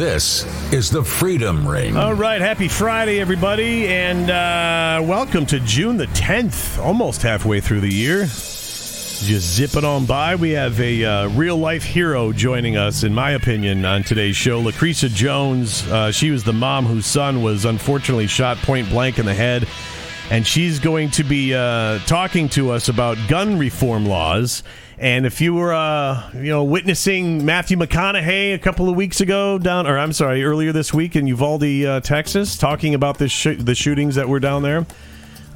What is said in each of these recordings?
This is the Freedom Ring. All right, happy Friday, everybody, and uh, welcome to June the 10th, almost halfway through the year. Just zip it on by. We have a uh, real life hero joining us, in my opinion, on today's show. Lucretia Jones. Uh, she was the mom whose son was unfortunately shot point blank in the head, and she's going to be uh, talking to us about gun reform laws. And if you were, uh, you know, witnessing Matthew McConaughey a couple of weeks ago down, or I'm sorry, earlier this week in Uvalde, uh, Texas, talking about the sh- the shootings that were down there,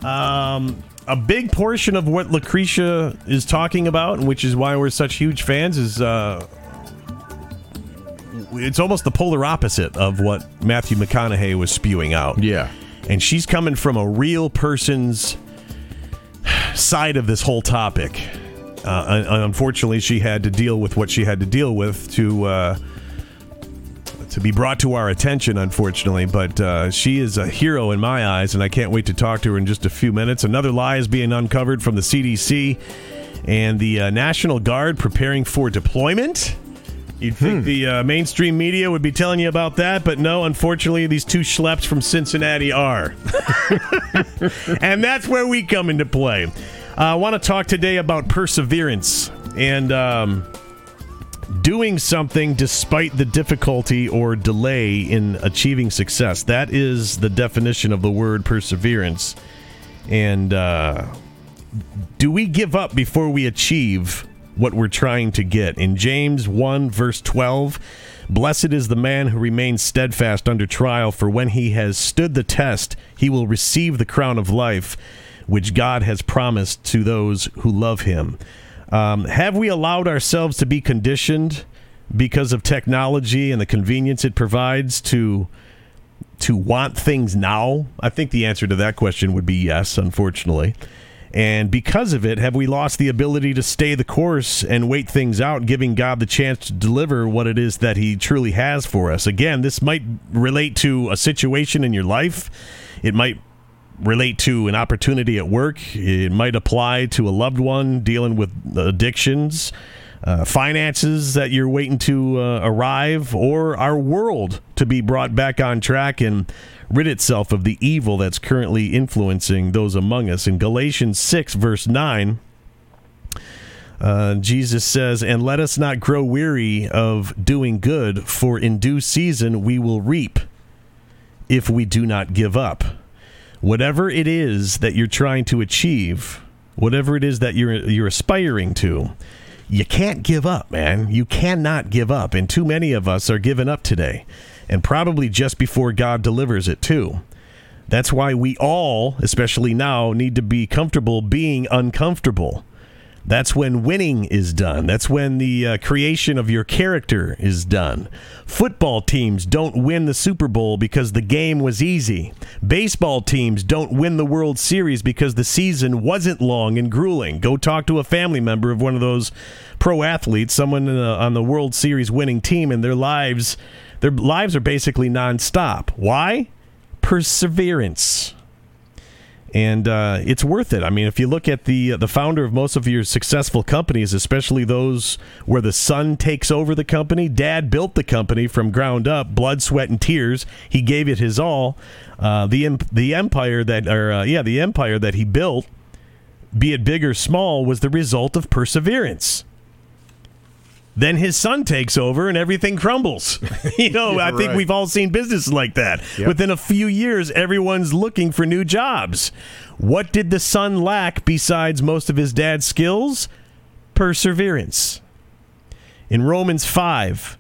um, a big portion of what Lucretia is talking about, and which is why we're such huge fans, is uh, it's almost the polar opposite of what Matthew McConaughey was spewing out. Yeah. And she's coming from a real person's side of this whole topic. Uh, unfortunately, she had to deal with what she had to deal with to uh, to be brought to our attention. Unfortunately, but uh, she is a hero in my eyes, and I can't wait to talk to her in just a few minutes. Another lie is being uncovered from the CDC and the uh, National Guard preparing for deployment. You'd think the uh, mainstream media would be telling you about that, but no, unfortunately, these two schleps from Cincinnati are. and that's where we come into play. I want to talk today about perseverance and um, doing something despite the difficulty or delay in achieving success. That is the definition of the word perseverance. And uh, do we give up before we achieve what we're trying to get? In James 1, verse 12, blessed is the man who remains steadfast under trial, for when he has stood the test, he will receive the crown of life, which God has promised to those who love him. Um, have we allowed ourselves to be conditioned because of technology and the convenience it provides to to want things now? I think the answer to that question would be yes, unfortunately. And because of it, have we lost the ability to stay the course and wait things out, giving God the chance to deliver what it is that He truly has for us? Again, this might relate to a situation in your life. It might relate to an opportunity at work. It might apply to a loved one dealing with addictions, uh, finances that you're waiting to uh, arrive, or our world to be brought back on track and rid itself of the evil that's currently influencing those among us. In Galatians 6, verse 9, uh, Jesus says, And let us not grow weary of doing good, for in due season we will reap if we do not give up. Whatever it is that you're trying to achieve, whatever it is that you're you're aspiring to, you can't give up, man. You cannot give up. And too many of us are giving up today. And probably just before God delivers it, too. That's why we all, especially now, need to be comfortable being uncomfortable. That's when winning is done. That's when the uh, creation of your character is done. Football teams don't win the Super Bowl because the game was easy. Baseball teams don't win the World Series because the season wasn't long and grueling. Go talk to a family member of one of those pro athletes, someone on the World Series winning team, and their lives, their lives are basically nonstop. Why? Perseverance and uh, it's worth it. I mean, if you look at the the founder of most of your successful companies, especially those where the son takes over the company, dad built the company from ground up, blood, sweat, and tears. He gave it his all. Uh, the the empire that, or uh, yeah, the empire that he built, be it big or small, was the result of perseverance. Then his son takes over and everything crumbles. you know, I think right. we've all seen businesses like that. Yep. Within a few years, everyone's looking for new jobs. What did the son lack besides most of his dad's skills? Perseverance. In Romans 5,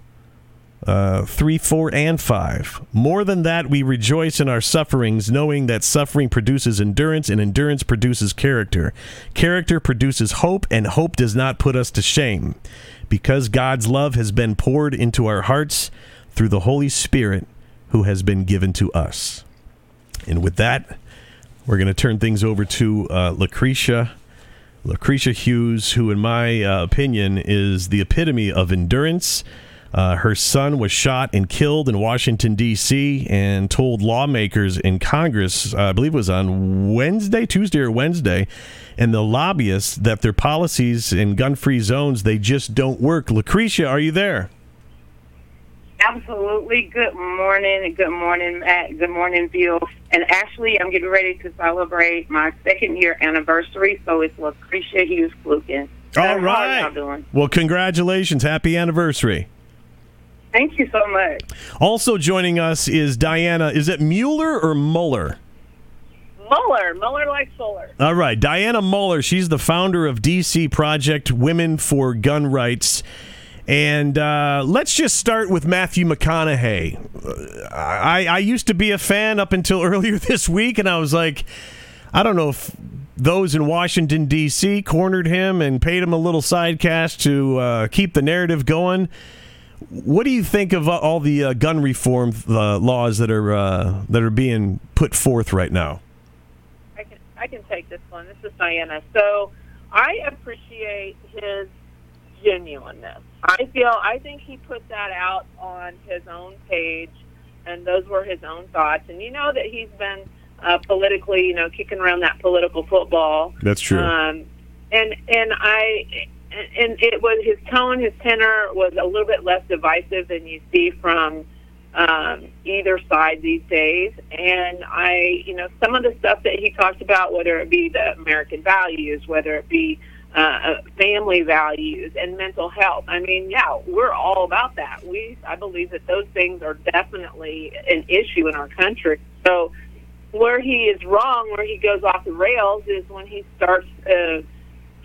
uh, 3, 4, and 5. More than that, we rejoice in our sufferings, knowing that suffering produces endurance, and endurance produces character. Character produces hope, and hope does not put us to shame. Because God's love has been poured into our hearts through the Holy Spirit who has been given to us. And with that, we're going to turn things over to uh, Lucretia. Lucretia Hughes, who, in my uh, opinion, is the epitome of endurance. Uh, her son was shot and killed in Washington, D.C., and told lawmakers in Congress, uh, I believe it was on Wednesday, Tuesday, or Wednesday, and the lobbyists that their policies in gun free zones, they just don't work. Lucretia, are you there? Absolutely. Good morning. Good morning, Matt. Good morning, Bill. And actually, I'm getting ready to celebrate my second year anniversary. So it's Lucretia Hughes Flukin. All right. Well, congratulations. Happy anniversary. Thank you so much. Also joining us is Diana. Is it Mueller or Muller? Muller. Muller like Fuller. All right. Diana Muller. She's the founder of DC Project Women for Gun Rights. And uh, let's just start with Matthew McConaughey. Uh, I, I used to be a fan up until earlier this week, and I was like, I don't know if those in Washington, D.C. cornered him and paid him a little side cash to uh, keep the narrative going. What do you think of uh, all the uh, gun reform uh, laws that are uh, that are being put forth right now? I can I can take this one. This is Diana. So I appreciate his genuineness. I feel I think he put that out on his own page, and those were his own thoughts. And you know that he's been uh, politically, you know, kicking around that political football. That's true. Um, and and I and it was his tone, his tenor was a little bit less divisive than you see from um, either side these days. And I, you know, some of the stuff that he talked about, whether it be the American values, whether it be uh, uh, family values and mental health. I mean, yeah, we're all about that. We, I believe that those things are definitely an issue in our country. So, where he is wrong, where he goes off the rails, is when he starts uh,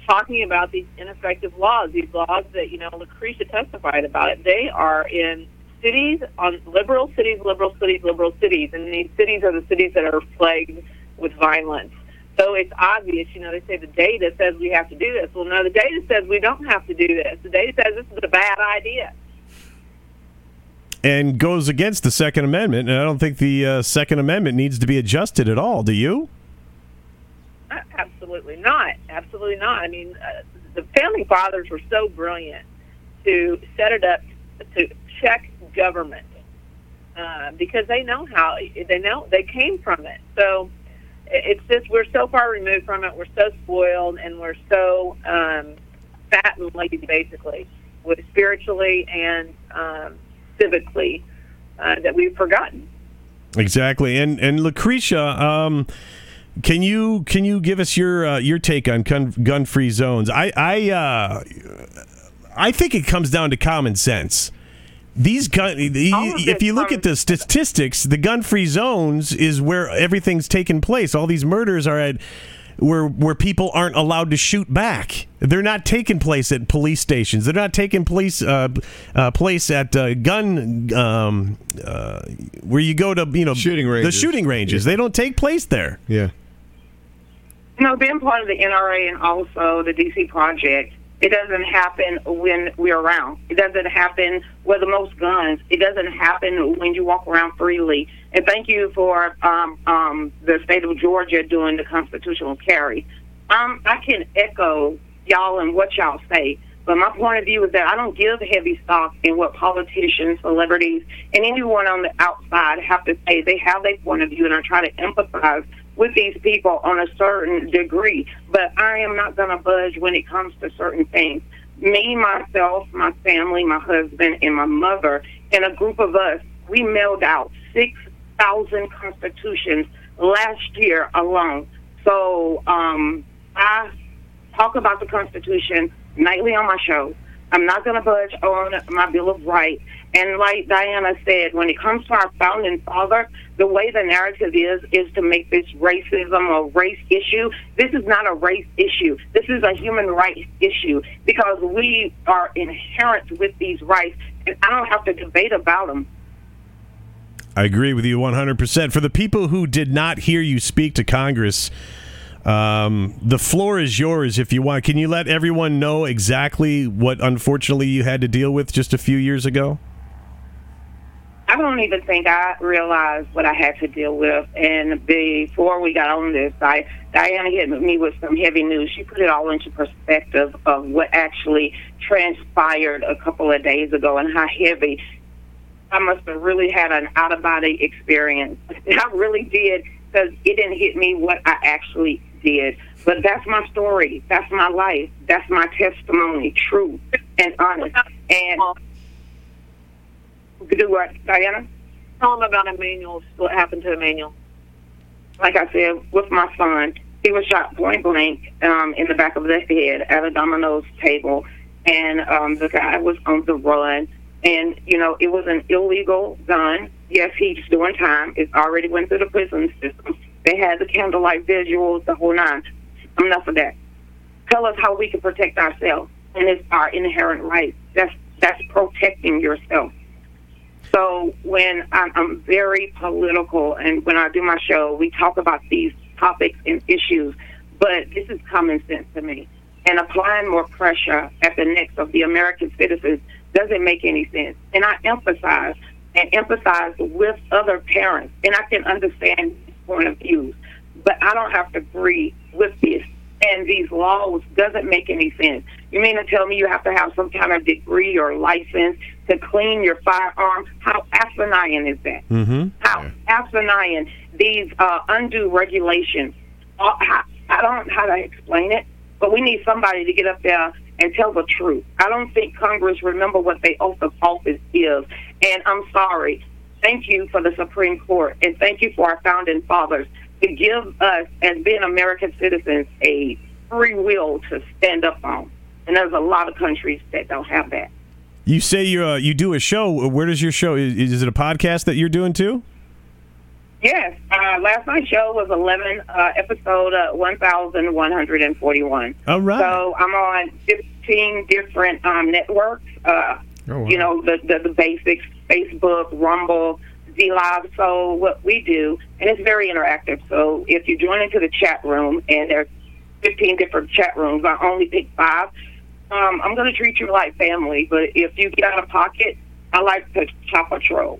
talking about these ineffective laws. These laws that you know, Lucretia testified about it. They are in cities on liberal cities, liberal cities, liberal cities, and these cities are the cities that are plagued with violence. So it's obvious, you know, they say the data says we have to do this. Well, no, the data says we don't have to do this. The data says this is a bad idea. And goes against the Second Amendment. And I don't think the uh, Second Amendment needs to be adjusted at all. Do you? Absolutely not. Absolutely not. I mean, uh, the founding fathers were so brilliant to set it up to check government uh, because they know how they know they came from it. So it's just we're so far removed from it. We're so spoiled, and we're so um, fat and lazy, basically, with spiritually and um, civically, uh, that we've forgotten. Exactly, and and Lucretia. Um, can you can you give us your uh, your take on gun free zones? I I uh, I think it comes down to common sense. These gun if you look at the statistics the gun-free zones is where everything's taking place. All these murders are at where where people aren't allowed to shoot back. They're not taking place at police stations. They're not taking place uh, uh, place at uh, gun um, uh, where you go to you know shooting ranges. the shooting ranges. Yeah. they don't take place there. Yeah know being part of the NRA and also the DC project it doesn't happen when we're around. It doesn't happen with the most guns. It doesn't happen when you walk around freely. And thank you for um, um, the state of Georgia doing the constitutional carry. Um, I can echo y'all and what y'all say, but my point of view is that I don't give heavy stock in what politicians, celebrities, and anyone on the outside have to say. They have their point of view, and I try to empathize with these people on a certain degree, but I am not going to budge when it comes to certain things. Me, myself, my family, my husband, and my mother, and a group of us, we mailed out 6,000 constitutions last year alone. So um, I talk about the Constitution nightly on my show. I'm not going to budge on my Bill of Rights. And like Diana said, when it comes to our founding father, the way the narrative is, is to make this racism a race issue. This is not a race issue. This is a human rights issue because we are inherent with these rights, and I don't have to debate about them. I agree with you 100%. For the people who did not hear you speak to Congress, um, the floor is yours if you want. Can you let everyone know exactly what, unfortunately, you had to deal with just a few years ago? I don't even think I realized what I had to deal with. And before we got on this, I, Diana hit me with some heavy news. She put it all into perspective of what actually transpired a couple of days ago and how heavy. I must have really had an out of body experience. I really did because it didn't hit me what I actually did. But that's my story. That's my life. That's my testimony, true and honest. And do what, Diana? Tell them about Emmanuel. What happened to Emmanuel? Like I said, with my son, he was shot point blank um, in the back of the head at a Domino's table, and um, the guy was on the run. And you know, it was an illegal gun. Yes, he's doing time. It already went through the prison system. They had the candlelight visuals, the whole nine. Enough of that. Tell us how we can protect ourselves, and it's our inherent right. That's that's protecting yourself. So when I'm, I'm very political, and when I do my show, we talk about these topics and issues. But this is common sense to me. And applying more pressure at the necks of the American citizens doesn't make any sense. And I emphasize and empathize with other parents, and I can understand point of views, but I don't have to agree with this. And these laws doesn't make any sense. You mean to tell me you have to have some kind of degree or license to clean your firearm? How asinine is that? Mm-hmm. How asinine these uh, undue regulations. Uh, I don't know how to explain it, but we need somebody to get up there and tell the truth. I don't think Congress remember what their oath of office is. And I'm sorry. Thank you for the Supreme Court, and thank you for our founding fathers to give us, as being American citizens, a free will to stand up on. And there's a lot of countries that don't have that. You say you uh, you do a show. Where does your show? Is, is it a podcast that you're doing too? Yes, uh, last night's show was 11, uh, episode uh, 1141. All right. So I'm on 15 different um, networks. Uh, Oh, wow. You know, the, the, the basics Facebook, Rumble, Live. So what we do, and it's very interactive. So if you join into the chat room, and there's 15 different chat rooms, I only pick five. Um, I'm going to treat you like family, but if you get out of pocket, I like to chop a troll.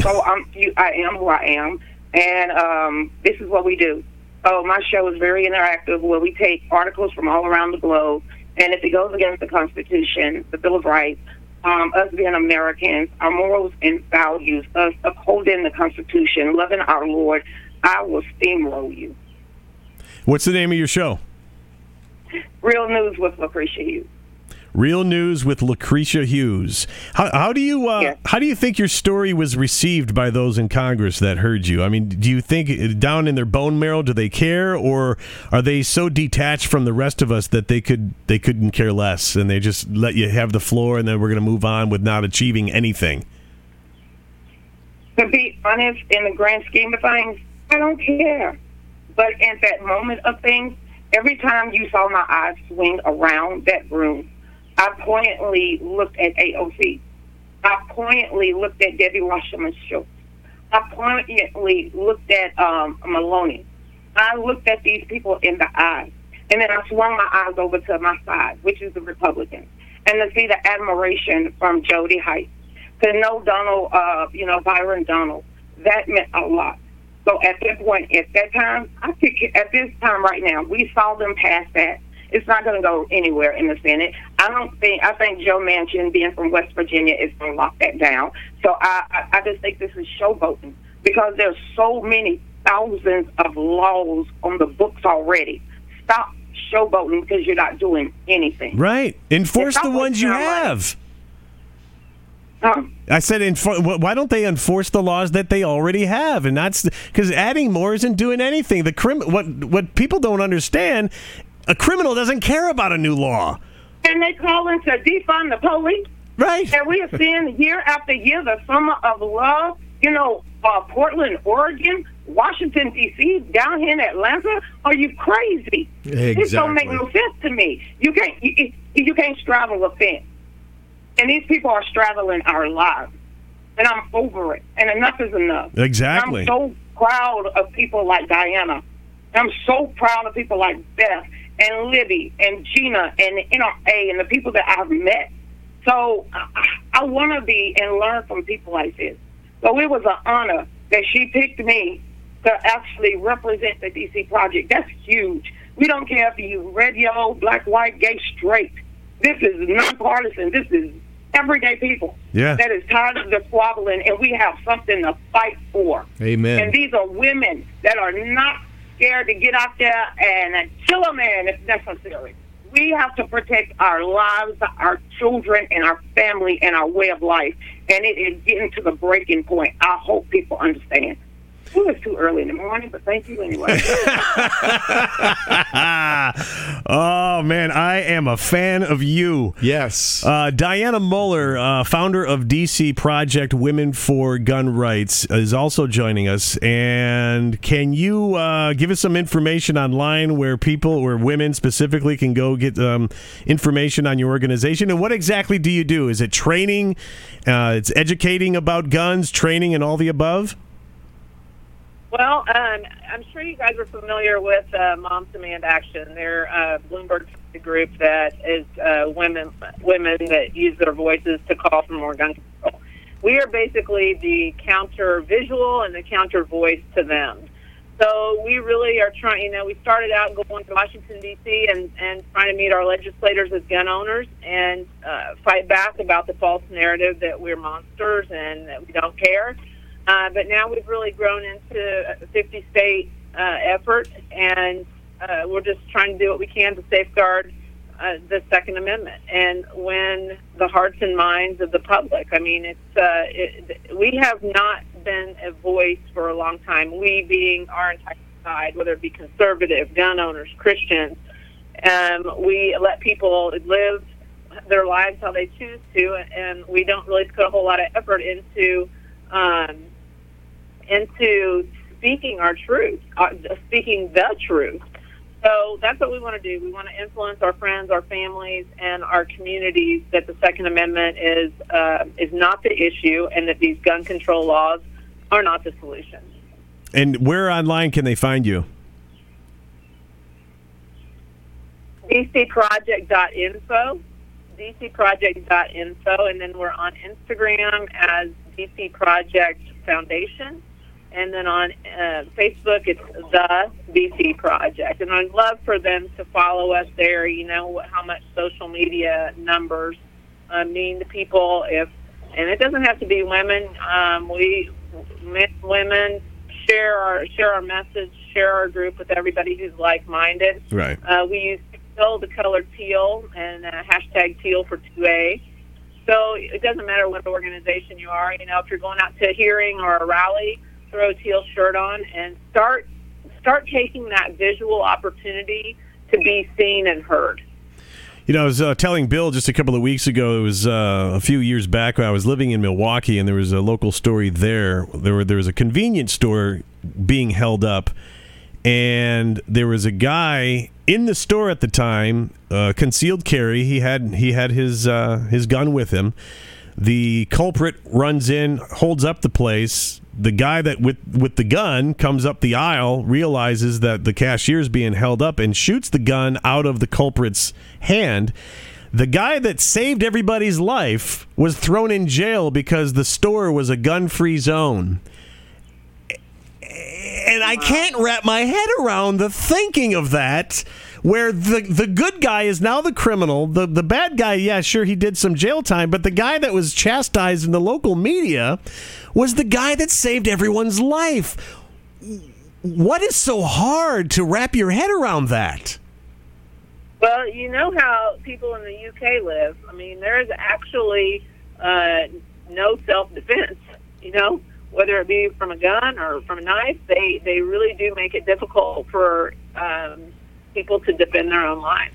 So I'm, you, I am who I am, and um, this is what we do. So my show is very interactive, where we take articles from all around the globe, and if it goes against the Constitution, the Bill of Rights, um, us being Americans, our morals and values, us upholding the Constitution, loving our Lord, I will steamroll you. What's the name of your show? Real news with Lucretia Hughes. Real News with Lucretia Hughes. How, how do you uh, Yes. how do you think your story was received by those in Congress that heard you? I mean, do you think uh, down in their bone marrow do they care, or are they so detached from the rest of us that they could they couldn't care less and they just let you have the floor and then we're going to move on with not achieving anything? To be honest, in the grand scheme of things, I don't care. But at that moment of things, every time you saw my eyes swing around that room, I poignantly looked at AOC. I poignantly looked at Debbie Wasserman Schultz. I poignantly looked at um, Maloney. I looked at these people in the eyes. And then I swung my eyes over to my side, which is the Republicans, and to see the admiration from Jody Hice, to know Donald, uh, you know, Byron Donald. That meant a lot. So at that point, at that time, I think at this time right now, we saw them pass that. It's not going to go anywhere in the Senate. I don't think. I think Joe Manchin, being from West Virginia, is going to lock that down. So I, I, I just think this is showboating because there's so many thousands of laws on the books already. Stop showboating because you're not doing anything. Right. Enforce the ones you what's not right. have. I said, enfor- wh- why don't they enforce the laws that they already have? And that's because adding more isn't doing anything. The crim- what what people don't understand, a criminal doesn't care about a new law, and they calling to defund the police. right? And we are seeing year after year the summer of love. You know, uh, Portland, Oregon, Washington D.C., down here in Atlanta. Are you crazy? Exactly. This don't make no sense to me. You can't you, you can't straddle a fence, and these people are straddling our lives. And I'm over it. And enough is enough. Exactly. I'm so proud of people like Diana. I'm so proud of people like Beth and Libby and Gina and the NRA and the people that I've met. So I, I want to be and learn from people like this. So it was an honor that she picked me to actually represent the DC project. That's huge. We don't care if you red, yellow, black, white, gay, straight. This is nonpartisan. This is everyday people Yeah. that is tired of the squabbling, and we have something to fight for. Amen. And these are women that are not scared to get out there and kill a man if necessary. We have to protect our lives, our children, and our family and our way of life. And it is getting to the breaking point. I hope people understand. Ooh, it's too early in the morning, but thank you anyway. oh man, I am a fan of you. Yes. Uh, Diana Muller, uh, founder of DC Project Women for Gun Rights, is also joining us. And can you uh, give us some information online where people, where women specifically, can go get um, information on your organization? And what exactly do you do? Is it training? Uh, it's educating about guns, training, and all the above. Well, um, I'm sure you guys are familiar with uh, Moms Demand Action. They're a Bloomberg group that is uh, women women that use their voices to call for more gun control. We are basically the counter visual and the counter voice to them. So we really are trying. You know, we started out going to Washington D.C. and and trying to meet our legislators as gun owners and uh, fight back about the false narrative that we're monsters and that we don't care. Uh, but now we've really grown into a 50 state uh, effort, and uh, we're just trying to do what we can to safeguard uh, the Second Amendment and win the hearts and minds of the public. I mean, it's uh, it, we have not been a voice for a long time. We being our entire side, whether it be conservative, gun owners, Christians, um, we let people live their lives how they choose to, and we don't really put a whole lot of effort into. Um, into speaking our truth, uh, speaking the truth. So that's what we want to do. We want to influence our friends, our families, and our communities that the Second Amendment is uh, is not the issue, and that these gun control laws are not the solution. And where online can they find you? DCProject.info, DCProject.info, and then we're on Instagram as DC Project Foundation and then on uh, Facebook, it's the DC Project. And I'd love for them to follow us there. You know how much social media numbers uh, mean to people. If and it doesn't have to be women. Um, we men, women share our share our message, share our group with everybody who's like minded. Right. Uh, we use teal, the color teal, and uh, hashtag teal for two A. So it doesn't matter what organization you are. You know, if you're going out to a hearing or a rally throw a teal shirt on and start start taking that visual opportunity to be seen and heard. You know, I was uh, telling Bill just a couple of weeks ago. It was uh, a few years back when I was living in Milwaukee, and there was a local story there. There, were, there was a convenience store being held up, and there was a guy in the store at the time, uh, concealed carry. He had he had his uh, his gun with him. The culprit runs in, holds up the place, the guy that with with the gun comes up the aisle, realizes that the cashier's being held up, and shoots the gun out of the culprit's hand. The guy that saved everybody's life was thrown in jail because the store was a gun-free zone. And I can't wrap my head around the thinking of that where the the good guy is now the criminal. The the bad guy, yeah, sure he did some jail time, but the guy that was chastised in the local media was the guy that saved everyone's life. What is so hard to wrap your head around that? Well, you know how people in the UK live. I mean, there is actually uh, no self defense. You know, whether it be from a gun or from a knife, they they really do make it difficult for um, people to defend their own lives.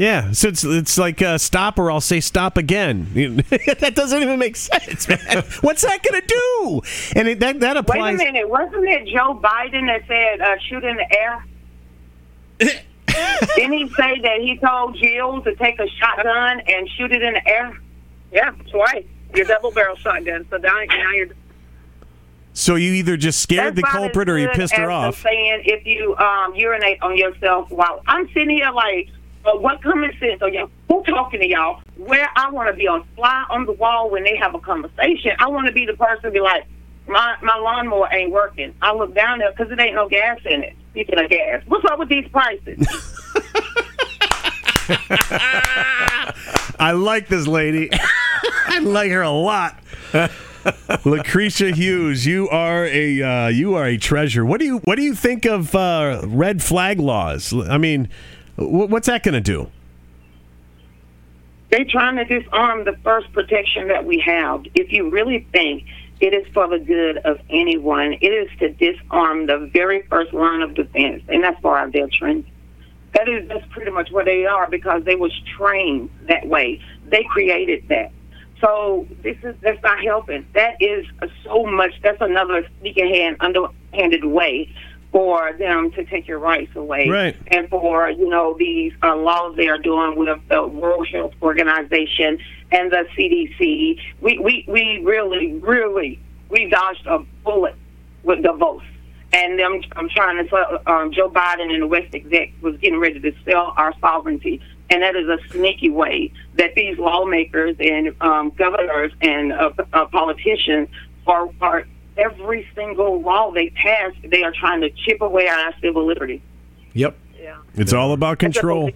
Yeah, so it's it's like uh, stop or I'll say stop again. that doesn't even make sense, man. What's that going to do? And it, that that applies. Wait a minute, wasn't it Joe Biden that said uh, shoot in the air? Didn't he say that he told Jill to take a shotgun and shoot it in the air? Yeah, twice. Your double barrel shotgun. So now, now you're. So you either just scared That's the culprit or you pissed her as the off. Saying if you um, urinate on yourself while I'm sitting here like, uh, what common sense are y'all? Who talking to y'all? Where I want to be on fly on the wall when they have a conversation. I want to be the person to be like, my my lawnmower ain't working. I look down there because it ain't no gas in it. Speaking of gas, what's up with these prices? I like this lady. I like her a lot. Lucretia Hughes, you are a uh, you are a treasure. What do you what do you think of uh, red flag laws? I mean, What's that going to do? They're trying to disarm the first protection that we have. If you really think it is for the good of anyone, it is to disarm the very first line of defense, and that's for our veterans. That is that's pretty much what they are because they was trained that way. They created that. So this is that's not helping. That is so much. That's another sneaking hand, underhanded way for them to take your rights away, right. and for you know these uh, laws they are doing with the World Health Organization and the CDC. We we we really really we dodged a bullet with the votes. And I'm, I'm trying to tell um, Joe Biden and the West exec was getting ready to sell our sovereignty. And that is a sneaky way that these lawmakers and um, governors and uh, uh, politicians are, are every single law they pass, they are trying to chip away at our civil liberty. Yep. Yeah. It's all about control.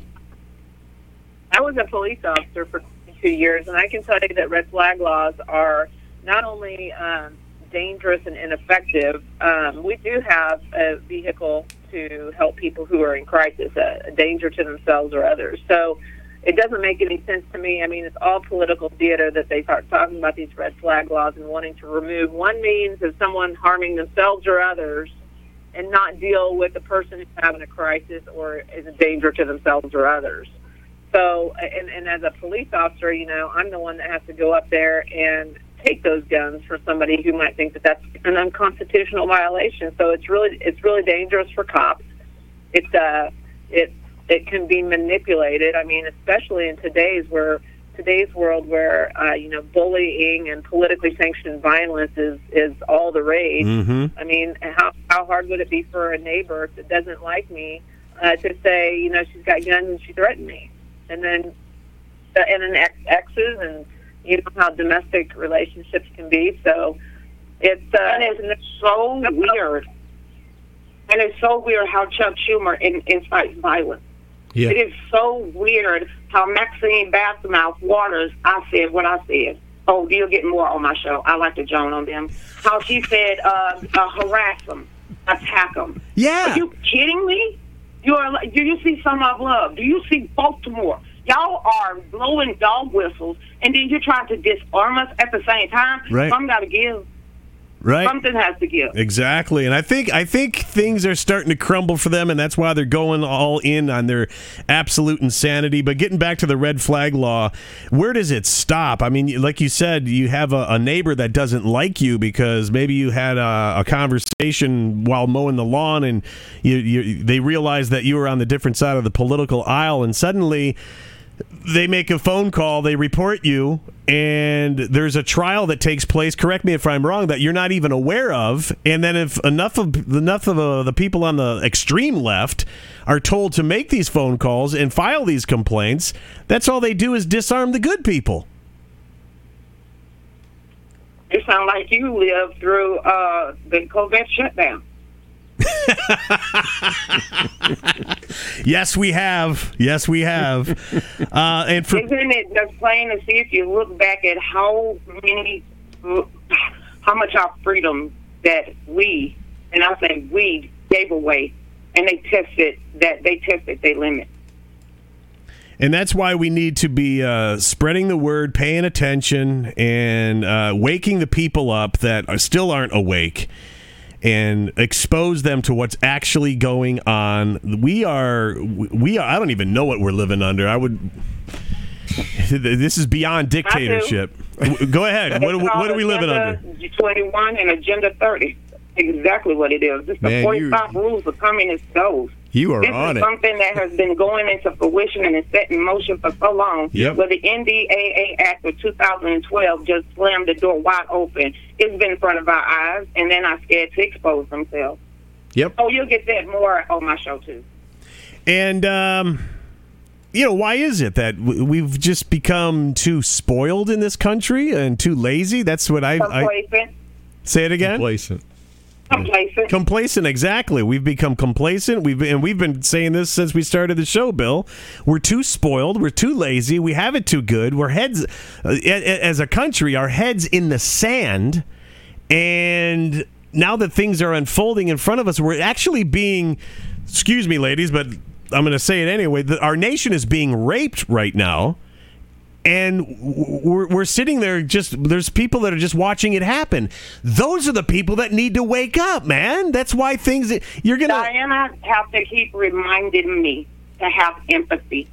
I was a police officer for two years, and I can tell you that red flag laws are not only um, dangerous and ineffective. Um, we do have a vehicle to help people who are in crisis, a, a danger to themselves or others. So it doesn't make any sense to me. I mean, it's all political theater that they start talking about these red flag laws and wanting to remove one means of someone harming themselves or others and not deal with the person who's having a crisis or is a danger to themselves or others. So, and, and as a police officer, you know, I'm the one that has to go up there and take those guns for somebody who might think that that's an unconstitutional violation. So it's really it's really dangerous for cops. It's uh it it can be manipulated. I mean, especially in today's where today's world where uh, you know bullying and politically sanctioned violence is is all the rage. Mm-hmm. I mean, how how hard would it be for a neighbor that doesn't like me uh, to say, you know, she's got guns and she threatened me, and then uh, and then ex- exes and you know how domestic relationships can be. So it's uh, and it's so weird. And it's so weird how Chuck Schumer in, incites violence. Yeah. It is so weird how Maxine Bassmouth Waters, I said what I said. Oh, you'll get more on my show. I like to joan on them. How she said, uh, uh, harass them, attack them. Yeah. Are you kidding me? You are. Do you see some of love? Do you see Baltimore? Y'all are blowing dog whistles, and then you're trying to disarm us at the same time. Right. Some got to give. Right. Something has to give. Exactly, and I think I think things are starting to crumble for them, and that's why they're going all in on their absolute insanity. But getting back to the red flag law, where does it stop? I mean, like you said, you have a, a neighbor that doesn't like you because maybe you had a, a conversation while mowing the lawn, and you, you they realize that you were on the different side of the political aisle, and suddenly they make a phone call, they report you, and there's a trial that takes place. Correct me if I'm wrong. That you're not even aware of, and then if enough of enough of uh, the people on the extreme left are told to make these phone calls and file these complaints, that's all they do is disarm the good people. You sound like you lived through uh, the COVID shutdown. Yes, we have. Yes, we have. Uh, and for Isn't it just plain to see if you look back at how many, how much our freedom that we, and I say we, gave away, and they tested that they tested their limit. And that's why we need to be uh, spreading the word, paying attention, and uh, waking the people up that are, still aren't awake and expose them to what's actually going on. We are, we are, I don't even know what we're living under. I would, this is beyond dictatorship. Go ahead. What, what, are we living under? 21 and Agenda 30. Exactly what it is. It's the Man, you- 45 rules of communist goals. You are this on is it. something that has been going into fruition and is set in motion for so long. Yep. But the NDAA Act of 2012 just slammed the door wide open. It's been in front of our eyes, and they're not scared to expose themselves. Yep. Oh, you'll get that more on my show, too. And, um, you know, why is it that we've just become too spoiled in this country and too lazy? That's what I, I Complacent. say it again. Complacent. Complacent. complacent exactly. We've become complacent. We've been, and we've been saying this since we started the show bill. We're too spoiled. We're too lazy. We have it too good. We're heads uh, as a country our heads in the sand. And now that things are unfolding in front of us we're actually being excuse me ladies but I'm going to say it anyway. The, our nation is being raped right now, and we're, we're sitting there just. There's people that are just watching it happen. Those are the people that need to wake up, man. That's why things you're to. Diana have to keep reminding me to have empathy.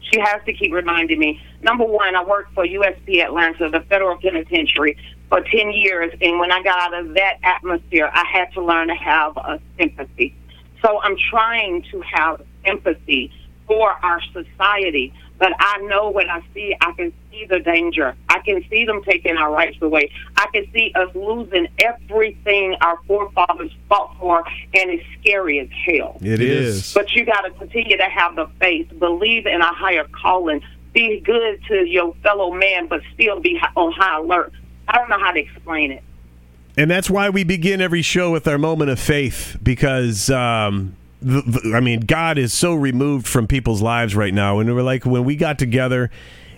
She has to keep reminding me. Number one, I worked for USP Atlanta, the federal penitentiary, for 10 years. And when I got out of that atmosphere, I had to learn to have a sympathy. So I'm trying to have empathy for our society. But I know when I see, I can see the danger. I can see them taking our rights away. I can see us losing everything our forefathers fought for, and it's scary as hell. It is. But you got to continue to have the faith, believe in a higher calling, be good to your fellow man, but still be on high alert. I don't know how to explain it. And that's why we begin every show with our moment of faith because, um, the, the, I mean, God is so removed from people's lives right now. And we're like, when we got together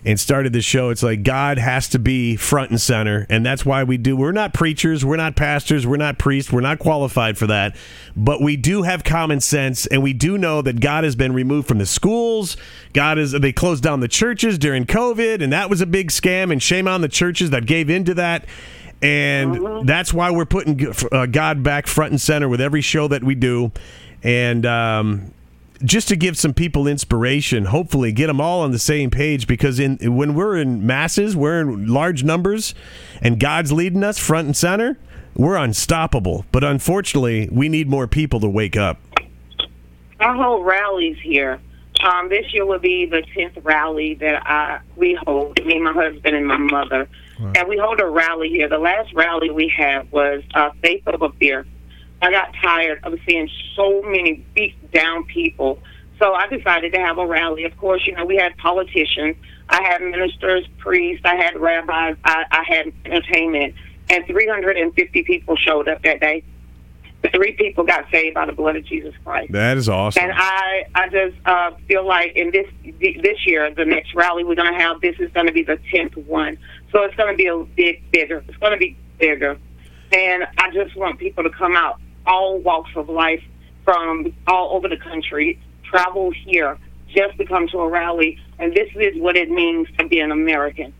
and started the show, it's like God has to be front and center. And that's why we do. We're not preachers, we're not pastors, we're not priests, we're not qualified for that. But we do have common sense and we do know that God has been removed from the schools. God is, they closed down the churches during COVID, and that was a big scam. And shame on the churches that gave into that. And that's why we're putting uh, God back front and center with every show that we do. And um, just to give some people inspiration, hopefully get them all on the same page because in when we're in masses, we're in large numbers, and God's leading us front and center, we're unstoppable. But unfortunately, we need more people to wake up. I hold rallies here. Um, this year will be the tenth rally that I we hold. Me, my husband, and my mother, and we hold a rally here. The last rally we had was uh, Faith Over Fear. I got tired of seeing so many beat down people. So I decided to have a rally. Of course, you know, we had politicians, I had ministers, priests, I had rabbis, I, I had entertainment, and 350 people showed up that day. Three people got saved by the blood of Jesus Christ. That is awesome. And I, I just uh, feel like in this this year, the next rally we're going to have, this is going to be the tenth one. So it's going to be a big, bigger. It's going to be bigger. And I just want people to come out, all walks of life, from all over the country, travel here just to come to a rally. And this is what it means to be an American.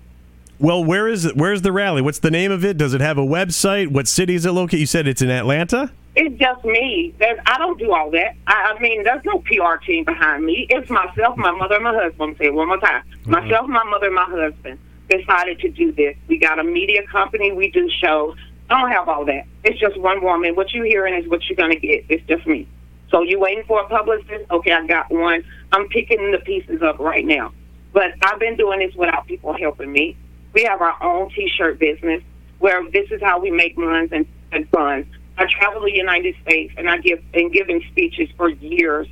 Well, where is it? Where's the rally? What's the name of it? Does it have a website? What city is it located? You said it's in Atlanta. It's just me. There's, I don't do all that. I, I mean, there's no PR team behind me. It's myself, my mother, and my husband. Say it one more time. Mm-hmm. Myself, my mother, and my husband decided to do this. We got a media company. We do shows. I don't have all that. It's just one woman. What you hearing is what you're gonna get. It's just me. So you waiting for a publicist? Okay, I got one. I'm picking the pieces up right now. But I've been doing this without people helping me. We have our own T-shirt business where this is how we make runs and, and funds. I travel the United States and I give and giving speeches for years.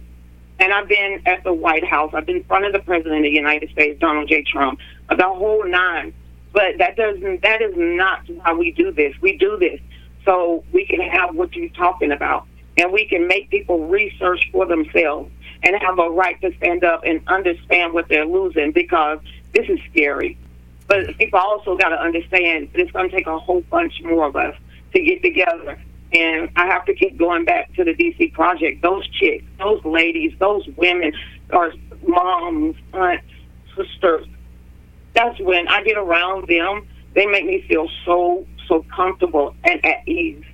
And I've been at the White House. I've been in front of the President of the United States, Donald J. Trump, the whole nine. But that doesn't that is not how we do this. We do this so we can have what you're talking about. And we can make people research for themselves and have a right to stand up and understand what they're losing because this is scary. But people also got to understand that it's going to take a whole bunch more of us to get together. And I have to keep going back to the DC project. Those chicks, those ladies, those women, or moms, aunts, sisters. That's when I get around them. They make me feel so so comfortable and at ease.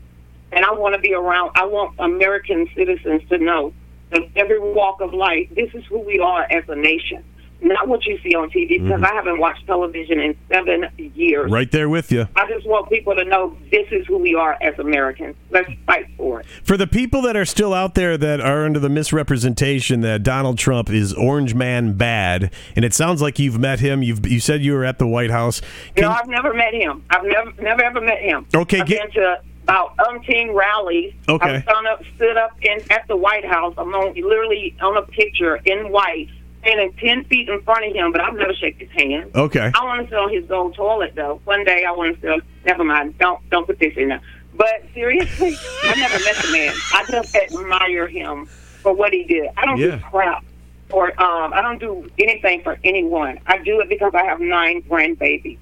And I want to be around. I want American citizens to know that every walk of life, this is who we are as a nation not what you see on TV because mm-hmm. I haven't watched television in seven years. Right there with you. I just want people to know this is who we are as Americans. Let's fight for it. For the people that are still out there that are under the misrepresentation that Donald Trump is Orange Man bad, and it sounds like you've met him. You've you said you were at the White House. Can- no, I've never met him. I've never never ever met him. Okay, I've get- been to about umpteen rallies. Okay. I've stood up, stood up in at the White House. I'm on, literally on a picture in white, standing ten feet in front of him, but I've never shook his hand. Okay. I want to sit on his gold toilet though. One day I want to sit. Never mind. Don't don't put this in there. But seriously, I never met the man. I just admire him for what he did. I don't Yeah. do crap or um, I don't do anything for anyone. I do it because I have nine grandbabies.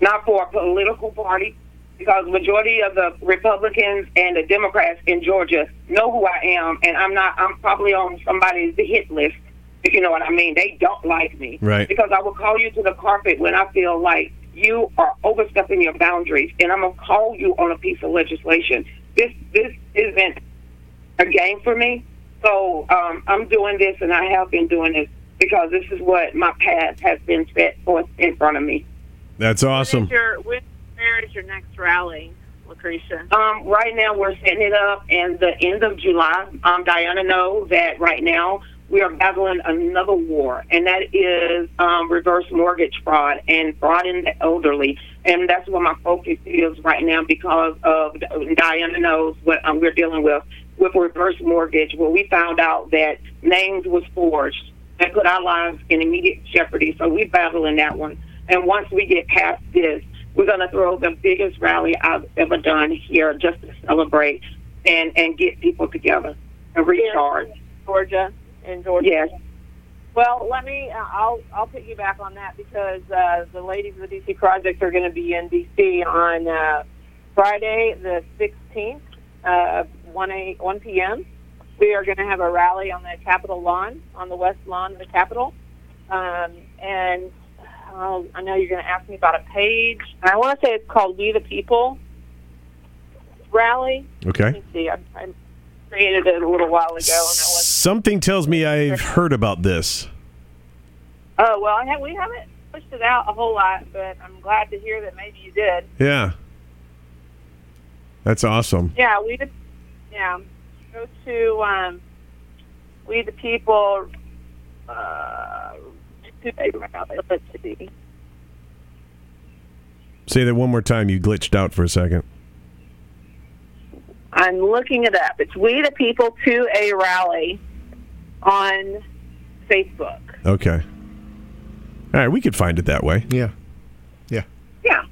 Not for a political party, because majority of the Republicans and the Democrats in Georgia know who I am, and I'm not. I'm probably on somebody's hit list, if you know what I mean. They don't like me, Right. Because I will call you to the carpet when I feel like you are overstepping your boundaries, and I'm gonna call you on a piece of legislation. This this isn't a game for me. So um, I'm doing this, and I have been doing this because this is what my path has been set forth in front of me. That's awesome. is your, when, where is your next rally, Lucretia? Um, right now, we're setting it up, and the end of July. Um, Diana knows that right now we are battling another war, and that is um, reverse mortgage fraud and fraud in the elderly. And that's what my focus is right now because of Diana knows what um, we're dealing with with reverse mortgage, where we found out that names was forged and put our lives in immediate jeopardy. So we're battling that one. And once we get past this, we're going to throw the biggest rally I've ever done here just to celebrate and, and get people together and recharge. Georgia, in Georgia. Yes. Well, let me. Uh, I'll I'll piggyback on that because uh, the ladies of the DC Project are going to be in DC on uh, Friday the 16th, uh, 1 a 1 p.m. We are going to have a rally on the Capitol lawn, on the west lawn of the Capitol, um, and uh, I know you're going to ask me about a page. I want to say it's called We the People Rally. Okay. Let me see. I, I created it a little while ago, and it was. Something tells me I've heard about this. Oh well, I have, we haven't pushed it out a whole lot, but I'm glad to hear that maybe you did. Yeah. That's awesome. Yeah, we the yeah go to um, we the people. Uh, let's see. Say that one more time. You glitched out for a second. I'm looking it up. It's We the People to a rally on Facebook. Okay. All right, we could find it that way. Yeah. Yeah. Yeah.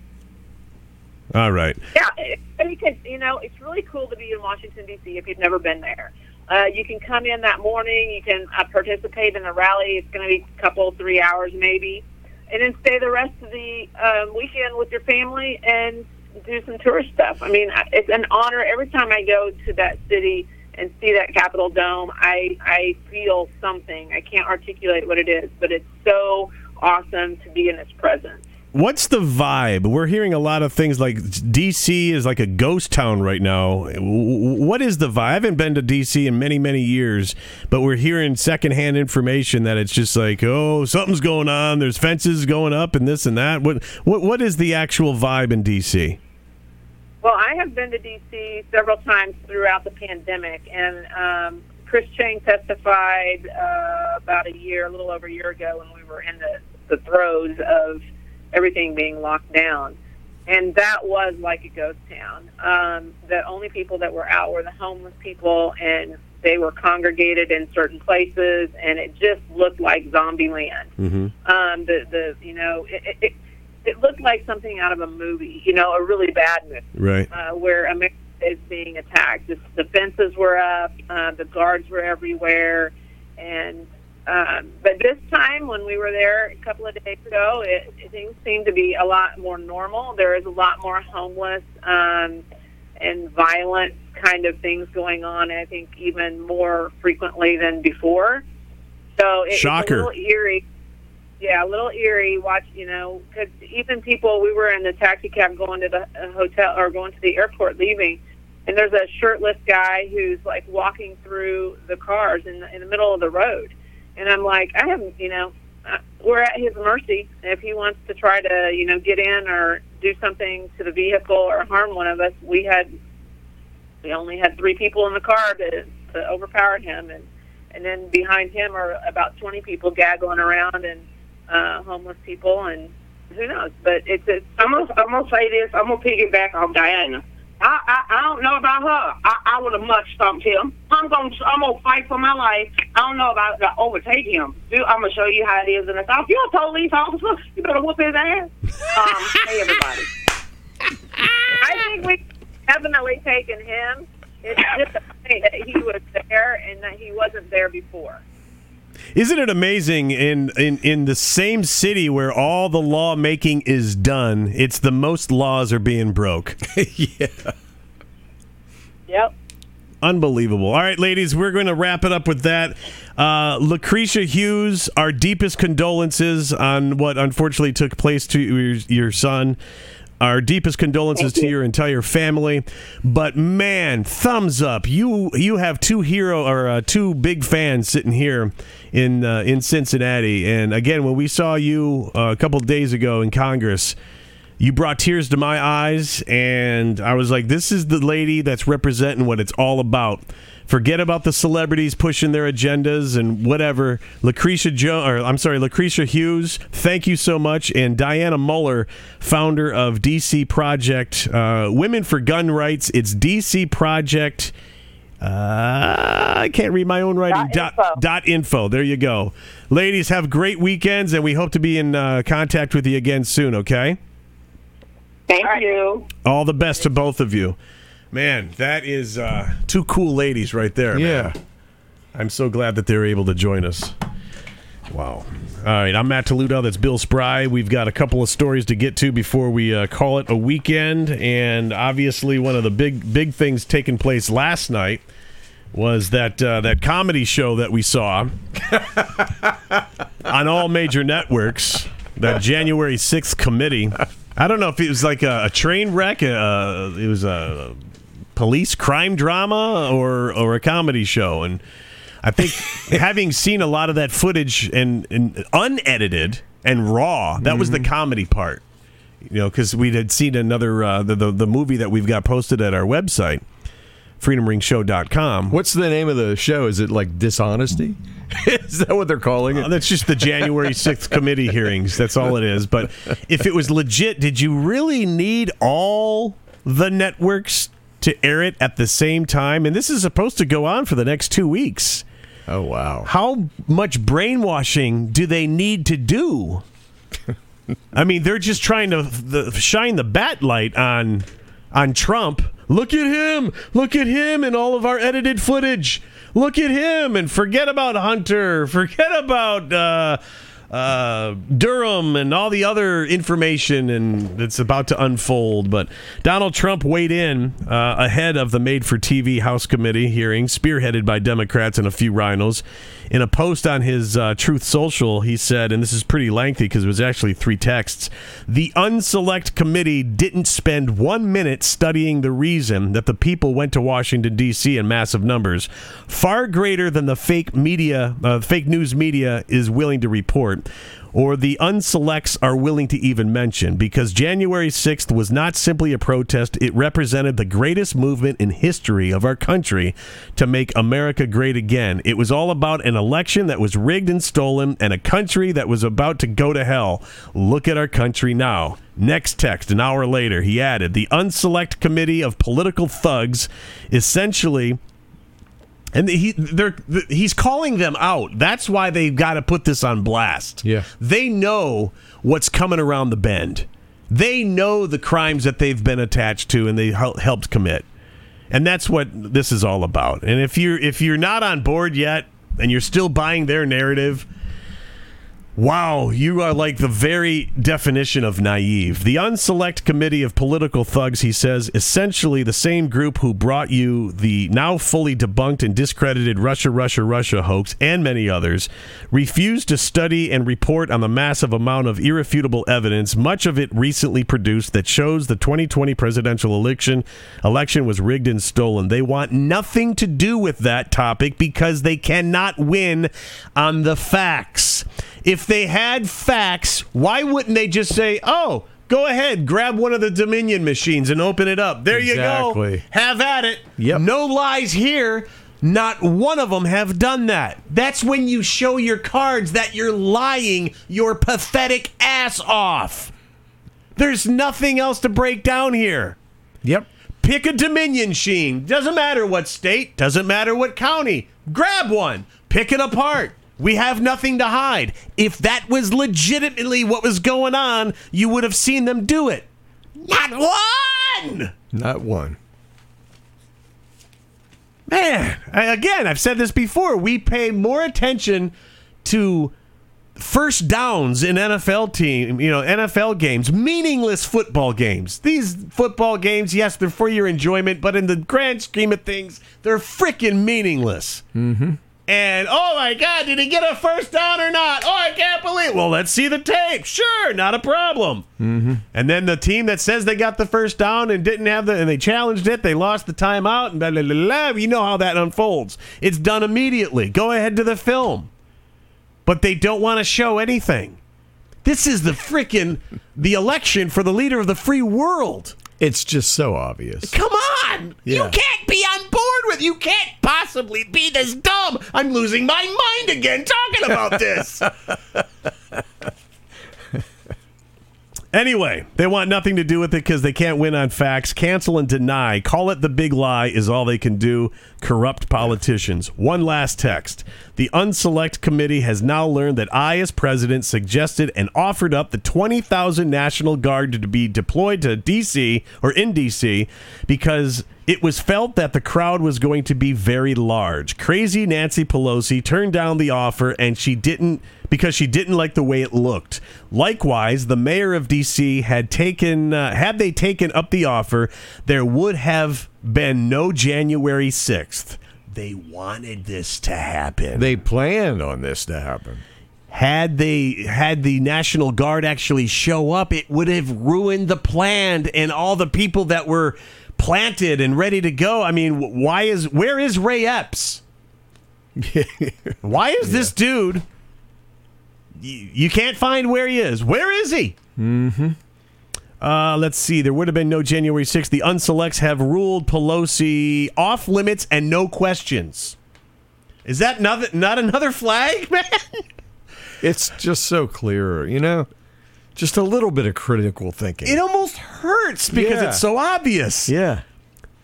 All right. Yeah, it- you can. You know, it's really cool to be in Washington D.C. if you've never been there. Uh, you can come in that morning. You can uh, participate in a rally. It's going to be a couple, three hours maybe, and then stay the rest of the um, weekend with your family and do some tourist stuff. I mean, it's an honor every time I go to that city and see that Capitol Dome. I I feel something. I can't articulate what it is, but it's so awesome to be in its presence. What's the vibe? We're hearing a lot of things like DC is like a ghost town right now. What is the vibe? I haven't been to DC in many, many years, but we're hearing secondhand information that it's just like, oh, something's going on. There's fences going up and this and that. What what what is the actual vibe in DC? Well, I have been to D.C. several times throughout the pandemic, and um, Chris Cheng testified uh, about a year, a little over a year ago, when we were in the, the throes of everything being locked down. And that was like a ghost town. Um, the only people that were out were the homeless people, and they were congregated in certain places, and it just looked like zombie land Mm-hmm. um, the the you know it, it- it looked like something out of a movie, you know, a really bad movie Right. uh, where America is being attacked. The, the fences were up, uh, the guards were everywhere, and um, but this time when we were there a couple of days ago, it, it, things seem to be a lot more normal. There is a lot more homeless um, and violent kind of things going on. I think even more frequently than before. So it, Shocker. it's a little eerie. Yeah, a little eerie. Watch, you know, because even people, we were in the taxi cab going to the uh, hotel or going to the airport, leaving, and there's a shirtless guy who's like walking through the cars in the in the middle of the road, and I'm like, I haven't, you know, uh, we're at his mercy if he wants to try to, you know, get in or do something to the vehicle or harm one of us. We had, we only had three people in the car to to overpower him, and and then behind him are about 20 people gaggling around and uh, homeless people and who knows. But it's it's I'm I'm gonna say this. I'm gonna piggyback on Diana. I, I I don't know about her. I, I would have much stomped him. I'm gonna I'm gonna fight for my life. I don't know about to overtake him. Dude, I'm gonna show you how it is in the south. You're a police officer. You better whoop his ass. Um, hey everybody. I think we definitely taken him. It's just funny that he was there and that he wasn't there before. Isn't it amazing in, in in the same city where all the lawmaking is done, it's the most laws are being broke. Yeah. Yep. Unbelievable. All right, ladies, we're going to wrap it up with that. Uh, Lucretia Hughes, our deepest condolences on what unfortunately took place to your, your son. Our deepest condolences to your entire family. But man, thumbs up! You you have two hero or uh, two big fans sitting here in uh, in Cincinnati. And again, when we saw you uh, a couple days ago in Congress, you brought tears to my eyes and i was like this is the lady that's representing what it's all about forget about the celebrities pushing their agendas and whatever lucretia jo or i'm sorry lucretia hughes thank you so much and diana muller founder of dc project uh, women for gun rights it's dc project uh, I can't read my own writing. Dot Dot, info. dot info. There you go. Ladies, have great weekends, and we hope to be in uh, contact with you again soon, okay? Thank you. All the best to both of you. Man, that is uh, two cool ladies right there. man. Yeah. I'm so glad that they're able to join us. Wow. All right, I'm Matt Toledo. That's Bill Spry. We've got a couple of stories to get to before we uh, call it a weekend, and obviously one of the big big things taking place last night was that uh, that comedy show that we saw on all major networks. That January 6th committee. I don't know if it was like a, a train wreck. Uh, it was a police crime drama or or a comedy show, and I think having seen a lot of that footage and, and unedited and raw, that was the comedy part. You know, because we had seen another uh, the, the the movie that we've got posted at our website, freedomringshow.com. What's the name of the show? Is it like dishonesty? is that what they're calling it? Uh, that's just the January 6th committee hearings. That's all it is. But if it was legit, did you really need all the networks to air it at the same time? And this is supposed to go on for the next two weeks. oh wow. How much brainwashing do they need to do? I mean, they're just trying to the, shine the bat light on on Trump. Look at him! Look at him and all of our edited footage. Look at him and forget about Hunter. Forget about uh, uh, Durham and all the other information and that's about to unfold. But Donald Trump weighed in uh, ahead of the Made for TV House Committee hearing, spearheaded by Democrats and a few rhinos. In a post on his uh, Truth Social, he said, and this is pretty lengthy because it was actually three texts the unselect committee didn't spend one minute studying the reason that the people went to Washington, D.C. in massive numbers, far greater than the fake media, uh, fake news media is willing to report. Or the unselects are willing to even mention because January 6th was not simply a protest, it represented the greatest movement in history of our country to make America great again. It was all about an election that was rigged and stolen and a country that was about to go to hell. Look at our country now. Next text, an hour later, he added the unselect committee of political thugs essentially and he they're he's calling them out. That's why they've got to put this on blast. Yeah. They know what's coming around the bend. They know the crimes that they've been attached to and they helped commit. And that's what this is all about. And if you're if you're not on board yet and you're still buying their narrative, Wow, you are like the very definition of naive. The unselect committee of political thugs, he says, essentially the same group who brought you the now fully debunked and discredited Russia, Russia, Russia hoax and many others, refused to study and report on the massive amount of irrefutable evidence, much of it recently produced, that shows the 2020 presidential election election was rigged and stolen. They want nothing to do with that topic because they cannot win on the facts. If they had facts, why wouldn't they just say, "Oh, go ahead, grab one of the Dominion machines and open it up. There you go. Have at it." Yep. No lies here. Not one of them have done that. That's when you show your cards that you're lying your pathetic ass off. There's nothing else to break down here. Yep. Pick a Dominion sheen. Doesn't matter what state, doesn't matter what county. Grab one. Pick it apart. We have nothing to hide. If that was legitimately what was going on, you would have seen them do it. Not one! Not one. Man, I- again, I've said this before. We pay more attention to first downs in NFL team, you know, NFL games, meaningless football games. These football games, yes, they're for your enjoyment, but in the grand scheme of things, they're freaking meaningless. Mm-hmm. And oh my God, did he get a first down or not? Oh, I can't believe. Well, let's see the tape. Sure, not a problem. Mm-hmm. And then the team that says they got the first down and didn't have the, and they challenged it, they lost the timeout, and blah blah blah. You know how that unfolds. It's done immediately. Go ahead to the film but they don't want to show anything. This is the freaking the election for the leader of the free world. It's just so obvious. Come on! You can't be board with. You can't possibly be this dumb. I'm losing my mind again talking about this. Anyway, they want nothing to do with it because they can't win on facts. Cancel and deny. Call it the big lie is all they can do. Corrupt politicians. One last text. The Unselect Committee has now learned that I, as president, suggested and offered up the 20,000 National Guard to be deployed to D.C. or in D.C. because it was felt that the crowd was going to be very large. Crazy Nancy Pelosi turned down the offer and she didn't because she didn't like the way it looked. Likewise, the mayor of DC had taken uh, had they taken up the offer, there would have been no January 6th. They wanted this to happen. They planned on this to happen. had they had the National Guard actually show up, it would have ruined the plan and all the people that were planted and ready to go. I mean, why is where is Ray Epps? why is this dude? You, you can't find where he is. Where is he? Mm-hmm. Uh, let's see. There would have been no January 6th. The unselects have ruled Pelosi off limits and no questions. Is that not, not another flag, man? It's just so clear, you know? Just a little bit of critical thinking. It almost hurts because Yeah. it's so obvious. yeah.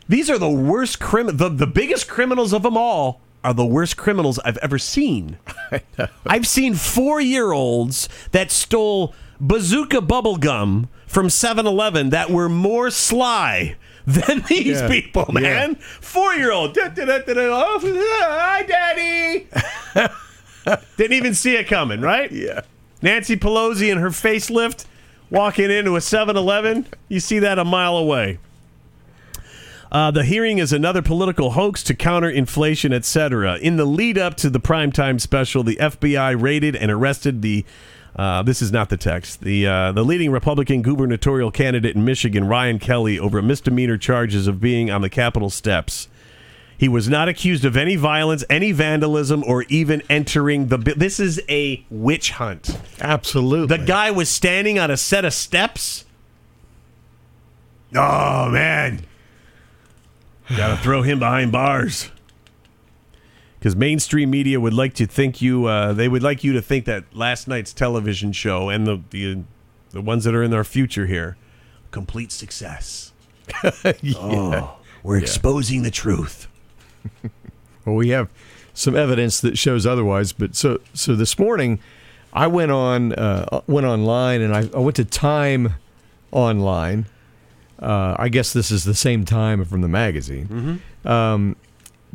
These are the worst crim the, the biggest criminals of them all are the worst criminals I've ever seen. I've seen 4-year-olds that stole bazooka bubble gum from 7-Eleven that were more sly than these Yeah. people, man. 4-year-old. Da, da, da, da, da, oh, Hi, daddy. Didn't even see it coming, right? Yeah. Nancy Pelosi and her facelift walking into a 7 Eleven. You see that a mile away. Uh, the hearing is another political hoax to counter inflation, etc. In the lead up to the primetime special, the FBI raided and arrested the. Uh, this is not the text. The uh, the leading Republican gubernatorial candidate in Michigan, Ryan Kelly, over misdemeanor charges of being on the Capitol steps. He was not accused of any violence, any vandalism, or even entering the. bu- This is a witch hunt. Absolutely. The guy was standing on a set of steps. Oh man, gotta throw him behind bars. Because mainstream media would like to think you, uh, they would like you to think that last night's television show and the the, the ones that are in our future here, complete success. Oh, we're exposing the truth. Well, we have some evidence that shows otherwise. But so so this morning, I went on uh, went online and I, I went to Time Online. Uh, I guess this is the same time from the magazine. Um,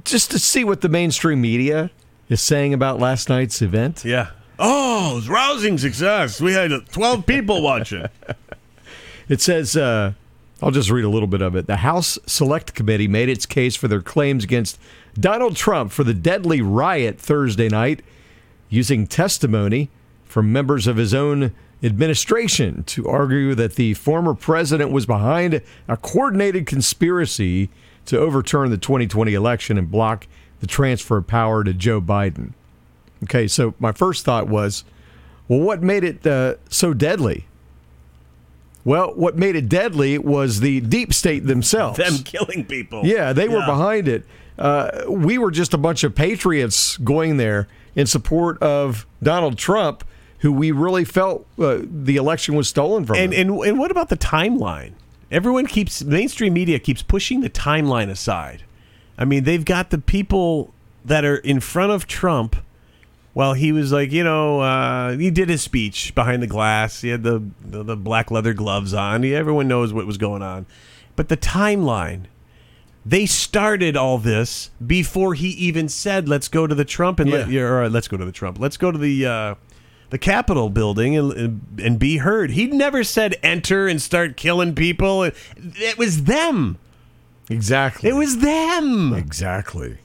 just to see what the mainstream media is saying about last night's event. Yeah. Oh, it was rousing success. We had 12 people watching. It says, uh, I'll just read a little bit of it. The House Select Committee made its case for their claims against Donald Trump for the deadly riot Thursday night, using testimony from members of his own administration to argue that the former president was behind a coordinated conspiracy to overturn the 2020 election and block the transfer of power to Joe Biden. Okay, so my first thought was, well, what made it uh, so deadly? Well, what made it deadly was the deep state themselves. Them killing people. Yeah, they were behind it. Uh, we were just a bunch of patriots going there in support of Donald Trump, who we really felt uh, the election was stolen from. And, and and what about the timeline? Everyone keeps mainstream media keeps pushing the timeline aside. I mean, they've got the people that are in front of Trump. Well, he was like, you know, uh, he did his speech behind the glass. He had the, the the black leather gloves on. He, everyone knows what was going on, but the timeline. They started all this before he even said, "Let's go to the Trump and let, Yeah. or, uh, let's go to the Trump. Let's go to the uh, the Capitol building and and be heard." He never said enter and start killing people. It was them. Exactly. It was them. Exactly.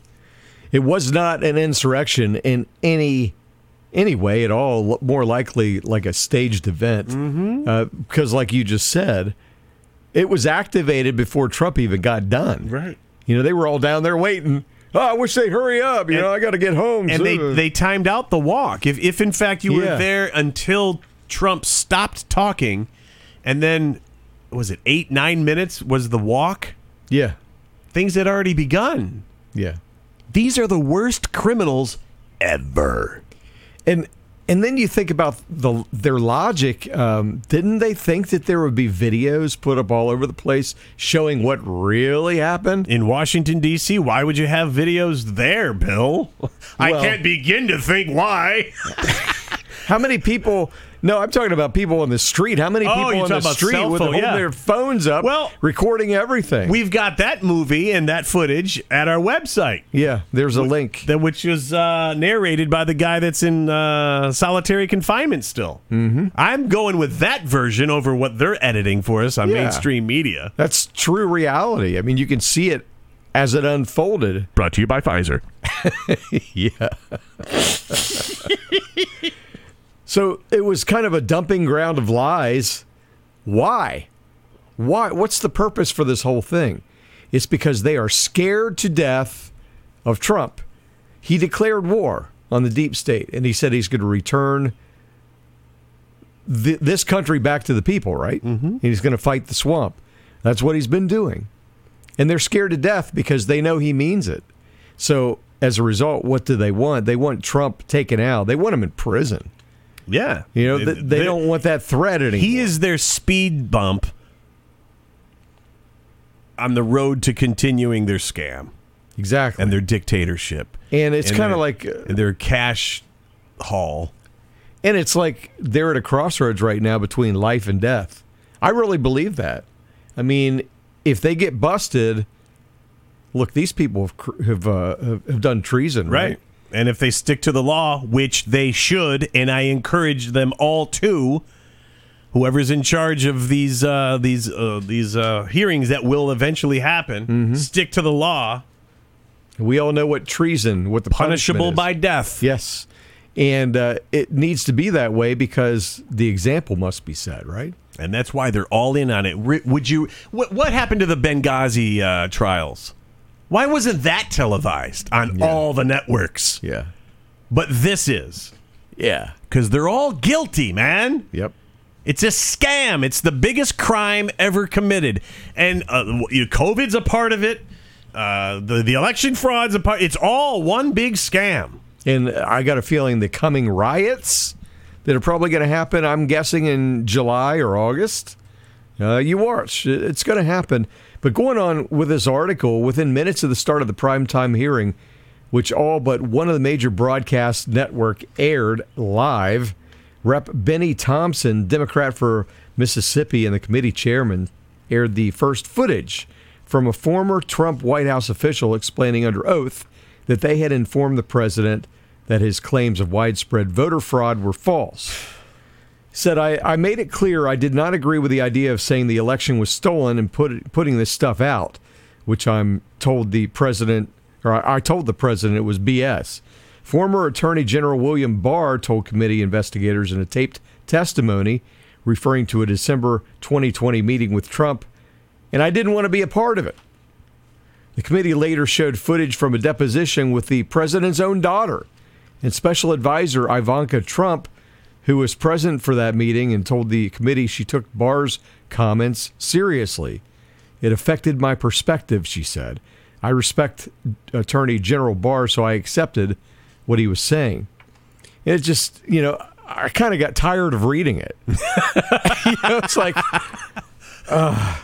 It was not an insurrection in any any way at all. More likely like a staged event, mm-hmm. because, like you just said, it was activated before Trump even got done. Right. You know, they were all down there waiting. Oh, I wish they'd hurry up. You And- know, I got to get home. and they they timed out the walk. If if in fact you Yeah. were there until Trump stopped talking, and then was it eight nine minutes was the walk? yeah, Things had already begun. yeah. These are the worst criminals ever. And and then you think about the their logic. Um, didn't they think that there would be videos put up all over the place showing what really happened? In Washington D.C., why would you have videos there, Bill? I can't begin to think why. How many people? No, I'm talking about people on the street. How many Oh, people on the street with phone, yeah. their phones up, Well, recording everything? We've got that movie and that footage at our website. yeah, there's a link. that which is uh, narrated by the guy that's in uh, solitary confinement still. Mm-hmm. I'm going with that version over what they're editing for us on Yeah. mainstream media. That's true reality. I mean, you can see it as it unfolded. Brought to you by Pfizer. Yeah. so it was kind of a dumping ground of lies. Why? Why? What's the purpose for this whole thing? It's because they are scared to death of Trump. He declared war on the deep state, and he said he's going to return th- this country back to the people, right? Mm-hmm. He's going to fight the swamp. That's what he's been doing. And they're scared to death because they know he means it. So as a result, what do they want? They want Trump taken out. They want him in prison. Yeah. You know, they, they don't want that threat anymore. He is their speed bump on the road to continuing their scam exactly. and their dictatorship. And it's kind of like, uh, their cash haul. and it's like they're at a crossroads right now between life and death. I really believe that. I mean, if they get busted, look, these people have have, uh, have, have done treason, right? Right. And if they stick to the law, which they should, and I encourage them all to, whoever's in charge of these uh, these uh, these uh, hearings that will eventually happen, Mm-hmm. stick to the law, We all know what treason, what the punishable is. by death. Yes. And uh, it needs to be that way because the example must be set, right? And that's why they're all in on it. Would you? What, what happened to the Benghazi uh, trials? Why wasn't that televised on all the networks? Yeah. But this is Yeah. because they're all guilty, man. Yep. It's a scam. It's the biggest crime ever committed, and uh, COVID's a part of it. Uh, the the election fraud's a part. It's all one big scam. And I got a feeling the coming riots that are probably going to happen, I'm guessing in July or August. Uh, you watch, it's going to happen. But going on with this article, within minutes of the start of the primetime hearing, which all but one of the major broadcast network aired live, Rep. Bennie Thompson, Democrat for Mississippi and the committee chairman, aired the first footage from a former Trump White House official explaining under oath that they had informed the president that his claims of widespread voter fraud were false. Said, I, I made it clear I did not agree with the idea of saying the election was stolen and put, putting this stuff out, which I'm told the president, or I, I told the president it was BS. Former Attorney General William Barr told committee investigators in a taped testimony referring to a December 2020 meeting with Trump, and I didn't want to be a part of it. The committee later showed footage from a deposition with the president's own daughter and special advisor Ivanka Trump, who was present for that meeting and told the committee she took Barr's comments seriously. It affected my perspective, she said. I respect Attorney General Barr, so I accepted what he was saying. And it just, you know, I kind of got tired of reading it. you know, it's like, uh,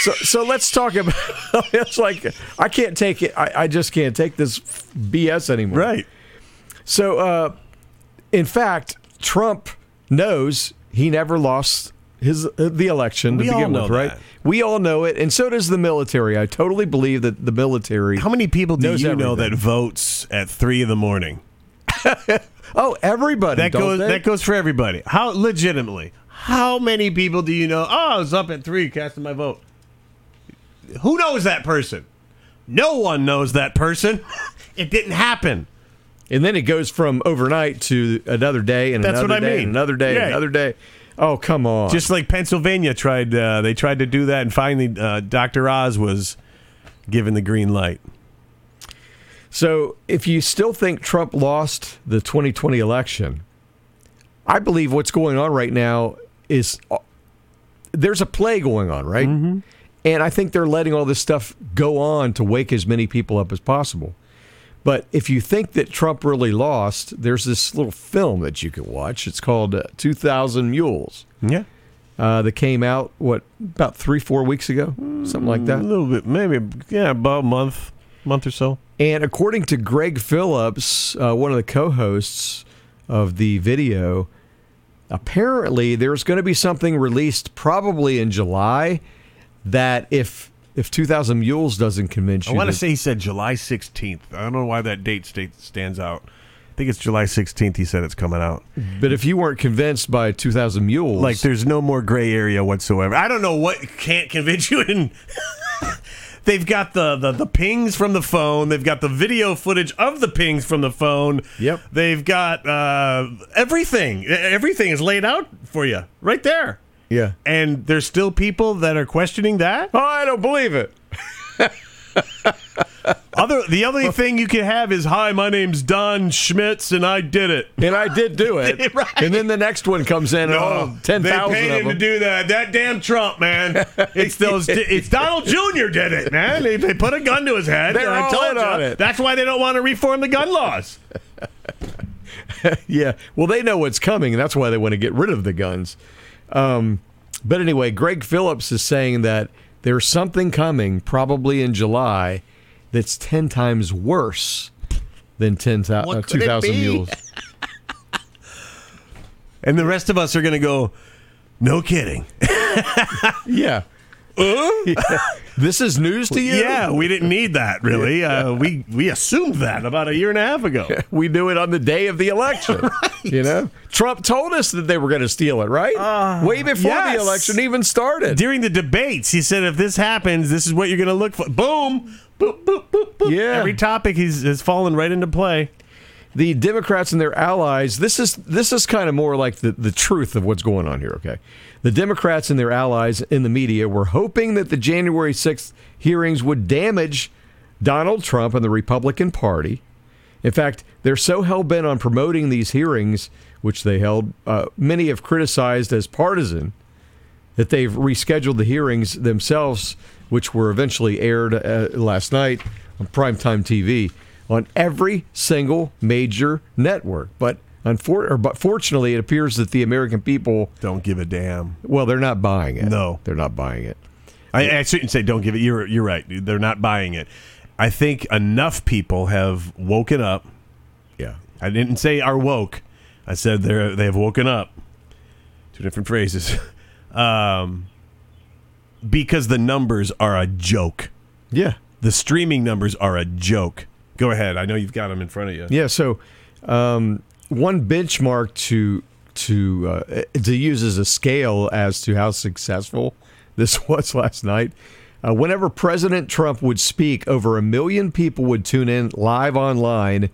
so so let's talk about. It's like I can't take it. I, I just can't take this BS anymore. Right. So, uh, in fact, Trump knows he never lost his uh, the election We to begin with, right? that. We all know it, and so does the military. I totally believe that the military. How many people do you know that votes at three in the morning? Oh, everybody. That goes they? that goes for everybody. How legitimately? How many people do you know? Oh, I was up at three casting my vote. Who knows that person? No one knows that person. it didn't happen. And then it goes from overnight to another day and That's another what I day mean. and another day and Yeah. another day. Oh, come on. Just like Pennsylvania tried, uh, they tried to do that, and finally, uh, Dr. Oz was given the green light. So, if you still think Trump lost the 2020 election, I believe what's going on right now is uh, there's a play going on, right? Mm-hmm. And I think they're letting all this stuff go on to wake as many people up as possible. But if you think that Trump really lost, there's this little film that you can watch. It's called uh, 2000 Mules. Yeah, Uh, that came out, what, about three, four weeks ago? Something like that? a little bit, maybe, yeah, about a month, month or so. And according to Greg Phillips, uh, one of the co hosts of the video, apparently there's going to be something released probably in July that if if 2000 Mules doesn't convince you. I want to that- say he said July 16th. I don't know why that date state stands out. I think it's July 16th. He said it's coming out. But if you weren't convinced by 2000 Mules. Like there's no more gray area whatsoever. I don't know what can't convince you. In they've got the, the the pings from the phone. They've got the video footage of the pings from the phone. Yep. They've got uh, everything. Everything is laid out for you right there. Yeah. And there's still people that are questioning that. Oh, I don't believe it. Other the only thing you can have is hi, my name's Don Schmitz and I did it. And I did do it. Right. And then the next one comes in and oh, 10,000 they paid him to do that. That damn Trump, man. It's those. It's Donald Jr. did it, man. They, they put a gun to his head. They're all told in ya, on it. That's why they don't want to reform the gun laws. Yeah. Well, they know what's coming, and that's why they want to get rid of the guns. Um, but anyway, Greg Phillips is saying that there's something coming, probably in July, that's 10 times worse than 10, thou- uh, 2,000 mules. And the rest of us are going to go. No kidding. Yeah. This is news to you? Yeah, we didn't need that really. Uh, we we assumed that about a year and a half ago. We knew it on the day of the election. You know? Trump told us that they were going to steal it, right? Way before yes. the election even started. During the debates, he said, "If this happens, this is what you're going to look for." Boom, boop, boop, boop, boop. Yeah. Every topic he's has fallen right into play. The Democrats and their allies, this is this is kind of more like the, the truth of what's going on here, okay? The Democrats and their allies in the media were hoping that the January 6th hearings would damage Donald Trump and the Republican Party. In fact, they're so hell bent on promoting these hearings, which they held, uh, many have criticized as partisan, that they've rescheduled the hearings themselves, which were eventually aired uh, last night on primetime TV on every single major network. But unfor- or, but fortunately, it appears that the American people, Don't give a damn. well, they're not buying it. No. they're not buying it. I, I shouldn't say don't give it. You're you're right. They're not buying it. I think enough people have woken up. Yeah. I didn't say are woke. I said they're they have woken up. Two different phrases. Um, because the numbers are a joke. Yeah. The streaming numbers are a joke. Go ahead. I know you've got them in front of you. Yeah. So, um, one benchmark to to uh, to use as a scale as to how successful this was last night. Uh, whenever President Trump would speak, over a million people would tune in live online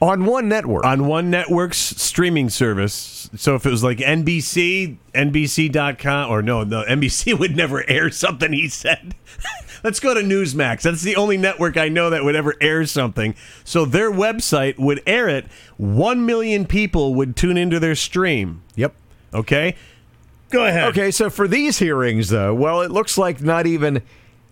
on one network. on one network's streaming service. So if it was like NBC, NBC.com, or no, no, NBC would never air something he said. Let's go to Newsmax. That's the only network I know that would ever air something. So their website would air it. One million people would tune into their stream. yep. Okay? Go ahead. Okay, so for these hearings, though, well, it looks like not even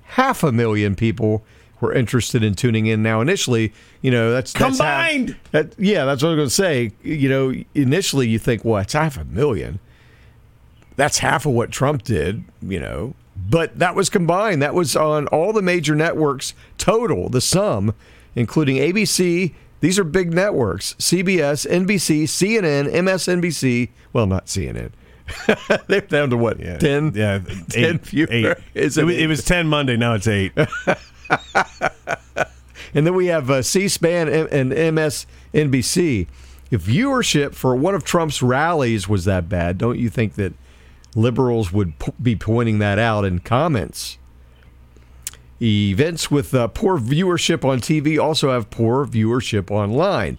half a million people were interested in tuning in. Now, initially, you know, that's that's Combined. that, yeah, that's what I was going to say. You know, initially you think, well, it's half a million. That's half of what Trump did, you know. But that was combined. That was on all the major networks total, the sum, including ABC. These are big networks CBS, NBC, CNN, MSNBC. Well, not CNN. They're down to what? Yeah, Ten. Yeah, 10 eight. fewer. eight. It, it it was ten Monday. Now it's eight. And then we have uh, C-SPAN and, and MSNBC. If viewership for one of Trump's rallies was that bad, don't you think that liberals would p- be pointing that out in comments? Events with uh, poor viewership on TV also have poor viewership online.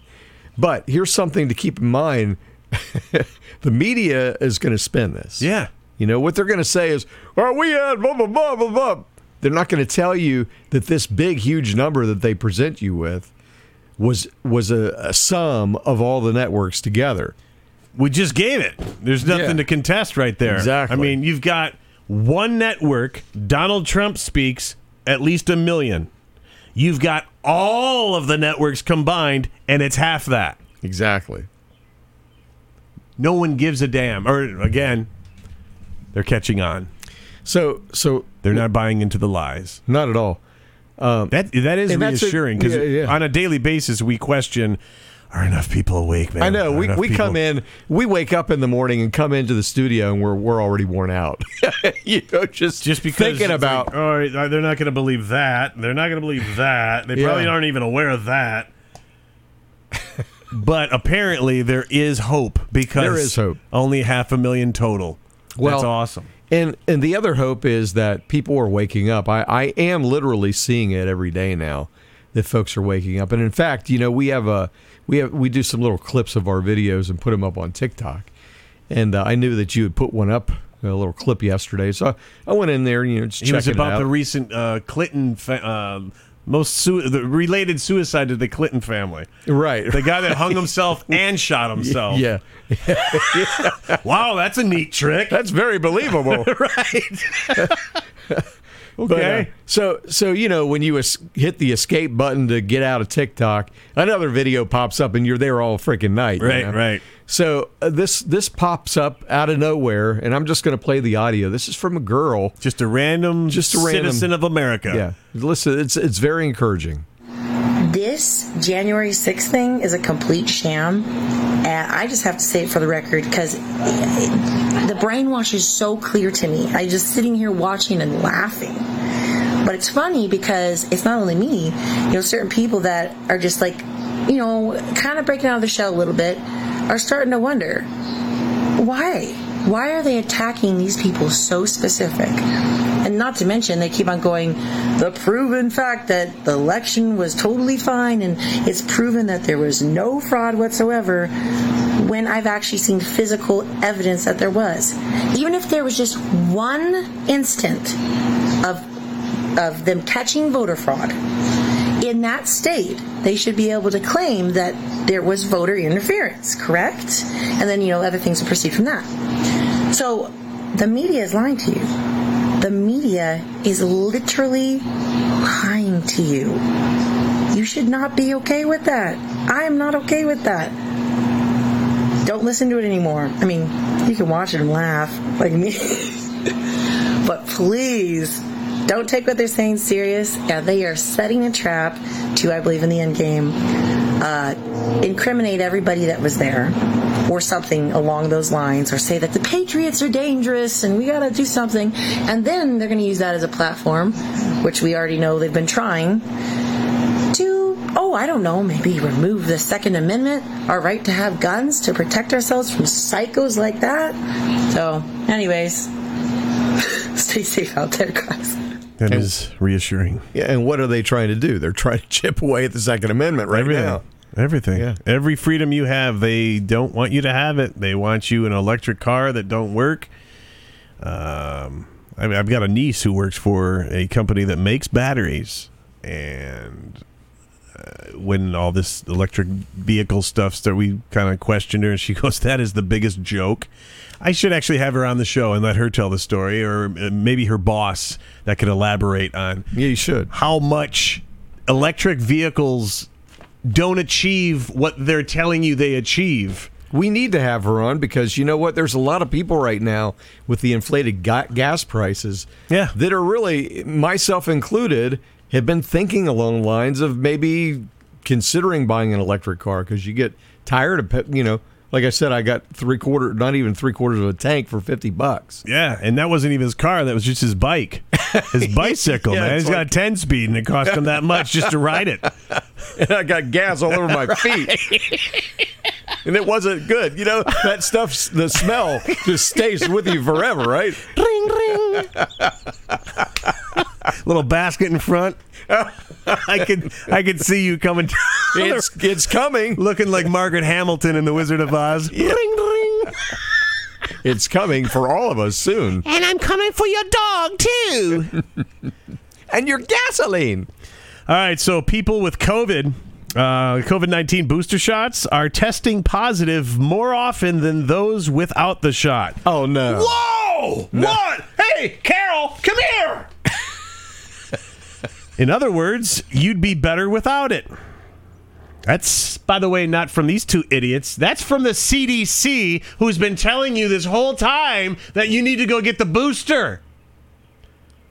But here's something to keep in mind: the media is going to spin this. yeah. You know, what they're going to say is, well, we had blah, blah, blah, blah, blah. They're not going to tell you that this big, huge number that they present you with was was a, a sum of all the networks together. We just gave it. There's nothing Yeah. to contest right there. Exactly. I mean, you've got one network. Donald Trump speaks at least a million. You've got all of the networks combined, and it's half that. Exactly. No one gives a damn. Or again, they're catching on. So, so They're not buying into the lies. not at all. Um, that that is And that's a- reassuring because yeah, yeah. on a daily basis we question: Are enough people awake, man? I know Are we, we people- come in, we wake up in the morning and come into the studio and we're we're already worn out. you know, just just because thinking about like, all right, they're not going to believe that. They're not going to believe that. They probably Yeah. aren't even aware of that. but apparently there is hope because There is hope. Only half a million total. Well, That's awesome. And and the other hope is that people are waking up. I, I am literally seeing it every day now that folks are waking up. And in fact, you know, we have a we have we do some little clips of our videos and put them up on TikTok. And uh, I knew that you had put one up, a little clip yesterday. So I, I went in there, you know, just It was it about out. the recent uh, Clinton fa- uh, most the related suicide to the Clinton family. right. The guy that hung himself and shot himself. yeah. Wow, that's a neat trick. That's very believable. right. But, uh, okay. so so you know when you es- hit the escape button to get out of TikTok, another video pops up and you're there all freaking night. you Right, know? right. So uh, this this pops up out of nowhere, and I'm just going to play the audio. This is from a girl. Just a random Just a random- citizen of America. Yeah, listen, it's it's very encouraging. This January 6th thing is a complete sham. And I just have to say it for the record because the brainwash is so clear to me. I'm just sitting here watching and laughing. But it's funny because it's not only me, you know, certain people that are just like, you know, kind of breaking out of the shell a little bit are starting to wonder why? Why are they attacking these people so specific? And not to mention, they keep on going, the proven fact that the election was totally fine and it's proven that there was no fraud whatsoever when I've actually seen physical evidence that there was. Even if there was just one instant of, of them catching voter fraud, in that state, they should be able to claim that there was voter interference, correct? And then, you know, other things will proceed from that. So the media is lying to you. The media is literally lying to you. You should not be okay with that. I am not okay with that. Don't listen to it anymore. I mean, you can watch it and laugh like me. but please don't take what they're saying serious. Yeah, they are setting a trap to, I believe, in the end game, uh, incriminate everybody that was there, or something along those lines, or say that the Patriots are dangerous and we got to do something, and then they're going to use that as a platform, which we already know they've been trying to. Oh, I don't know, maybe remove the Second Amendment, our right to have guns to protect ourselves from psychos like that. So, anyways, stay safe out there, guys. That is reassuring. Yeah, and what are they trying to do? They're trying to chip away at the Second Amendment right Everything. now. Everything. Yeah. Every freedom you have, they don't want you to have it. They want you an electric car that don't work. Um, I mean, I've got a niece who works for a company that makes batteries, and uh, when all this electric vehicle stuff started, we kind of questioned her, and she goes, "That is the biggest joke." I should actually have her on the show and let her tell the story, or uh, maybe her boss that could elaborate on Yeah, you should. how much electric vehicles don't achieve what they're telling you they achieve. We need to have her on because you know what? There's a lot of people right now with the inflated ga- gas prices Yeah. that are really, myself included, have been thinking along the lines of maybe considering buying an electric car because you get tired of, you know, like I said, I got three quarter, not even three quarters of a tank for fifty bucks. Yeah, and that wasn't even his car. That was just his bike, his bicycle. Yeah, man, he's got a ten speed, and it cost him that much just to ride it. and I got gas all over my feet. and it wasn't good. You know, that stuff, the smell just stays with you forever, right? ring ring. Little basket in front. I could I could see you coming It's it's coming. looking like Margaret Hamilton in The Wizard of Oz. Ring ring. It's coming for all of us soon. And I'm coming for your dog too. And your gasoline. All right, so people with COVID, uh, COVID 19 booster shots are testing positive more often than those without the shot. Oh no. Whoa! What? Hey, Carol, come here! In other words, you'd be better without it. That's, by the way, not from these two idiots. That's from the CDC, who's been telling you this whole time that you need to go get the booster.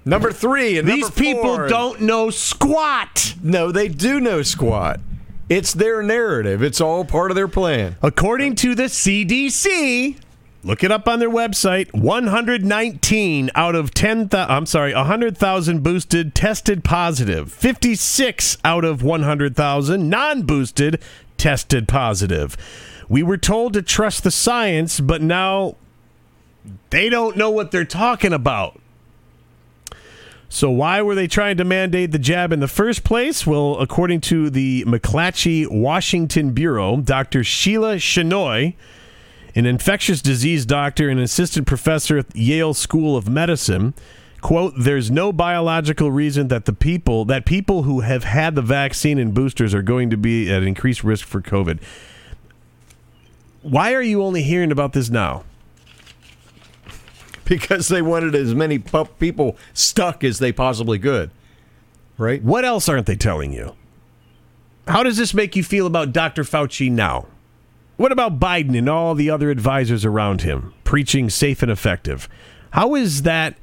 Number three and These people don't know squat. No, they do know squat. It's their narrative. It's all part of their plan. According to the CDC, look it up on their website, 119 out of 10,000, I'm sorry, 100,000 boosted tested positive. 56 out of 100,000 non-boosted tested positive. We were told to trust the science, but now they don't know what they're talking about. So why were they trying to mandate the jab in the first place? Well, according to the McClatchy Washington Bureau, Dr. Sheela Shenoi, an infectious disease doctor and assistant professor at Yale School of Medicine, quote, there's no biological reason that the people that people who have had the vaccine and boosters are going to be at increased risk for COVID. Why are you only hearing about this now? Because they wanted as many people stuck as they possibly could. Right? What else aren't they telling you? How does this make you feel about Dr. Fauci now? What about Biden and all the other advisors around him preaching safe and effective? How is that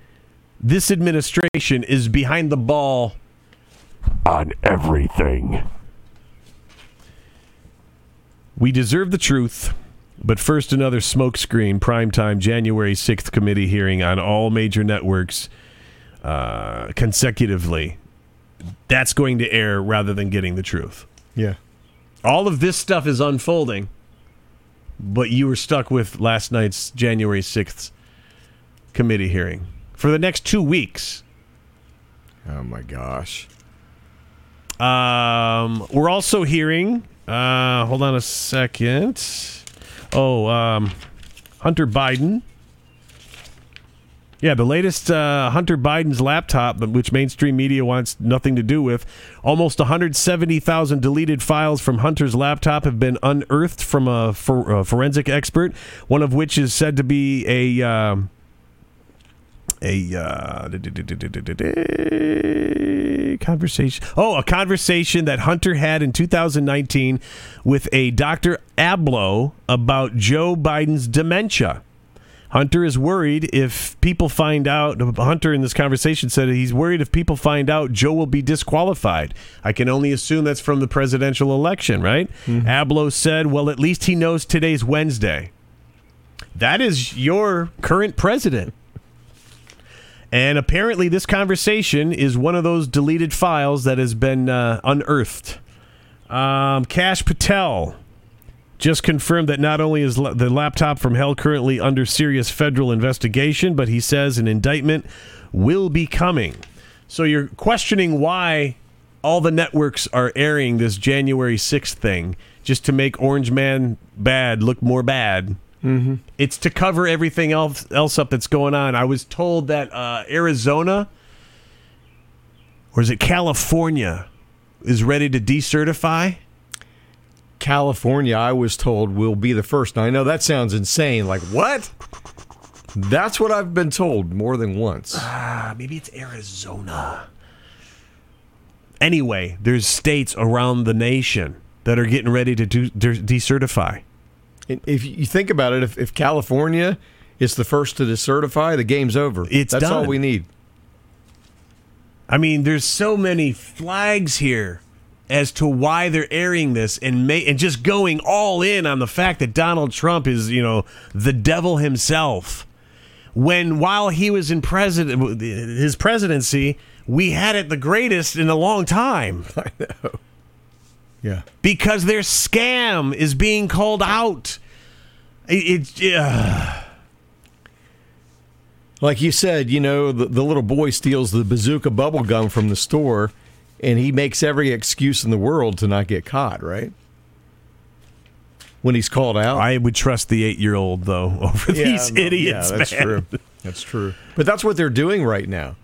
this administration is behind the ball On everything. We deserve the truth. But first, another smokescreen primetime January 6th committee hearing on all major networks uh, consecutively. That's going to air rather than getting the truth. Yeah. All of this stuff is unfolding, but you were stuck with last night's January 6th committee hearing for the next two weeks. Oh my gosh. Um, we're also hearing. Uh, hold on a second. Oh, um, Hunter Biden. Yeah, the latest uh, Hunter Biden's laptop, which mainstream media wants nothing to do with. Almost 170,000 deleted files from Hunter's laptop have been unearthed from a, for, a forensic expert, one of which is said to be a. Um, a uh, conversation. Oh, a conversation that Hunter had in 2019 with a Dr. Ablow about Joe Biden's dementia. Hunter is worried if people find out. Hunter in this conversation said he's worried if people find out Joe will be disqualified. I can only assume that's from the presidential election, right? Ablow said, "Well, at least he knows today's Wednesday." That is your current president. And apparently, this conversation is one of those deleted files that has been uh, unearthed. Um, Kash Patel just confirmed that not only is la- the laptop from hell currently under serious federal investigation, but he says an indictment will be coming. So you're questioning why all the networks are airing this January 6th thing just to make Orange Man bad look more bad. Mm-hmm. It's to cover everything else else up that's going on. I was told that uh, Arizona, or is it California, is ready to decertify. California, I was told, will be the first. Now, I know that sounds insane. Like, what? That's what I've been told more than once. Ah, maybe it's Arizona. Anyway, there's states around the nation that are getting ready to do, de- decertify. And If you think about it, if, if California is the first to decertify, the game's over. It's That's all we need. I mean, there's so many flags here as to why they're airing this and ma- and just going all in on the fact that Donald Trump is, you know, the devil himself. When while he was in president his presidency, we had it the greatest in a long time I know. Yeah. because their scam is being called out. It, it uh, Like you said, you know, the, the little boy steals the bazooka bubble gum from the store and he makes every excuse in the world to not get caught, right? When he's called out. I would trust the eight year old though over these no, idiots. Yeah, that's man. true. That's true. But that's what they're doing right now.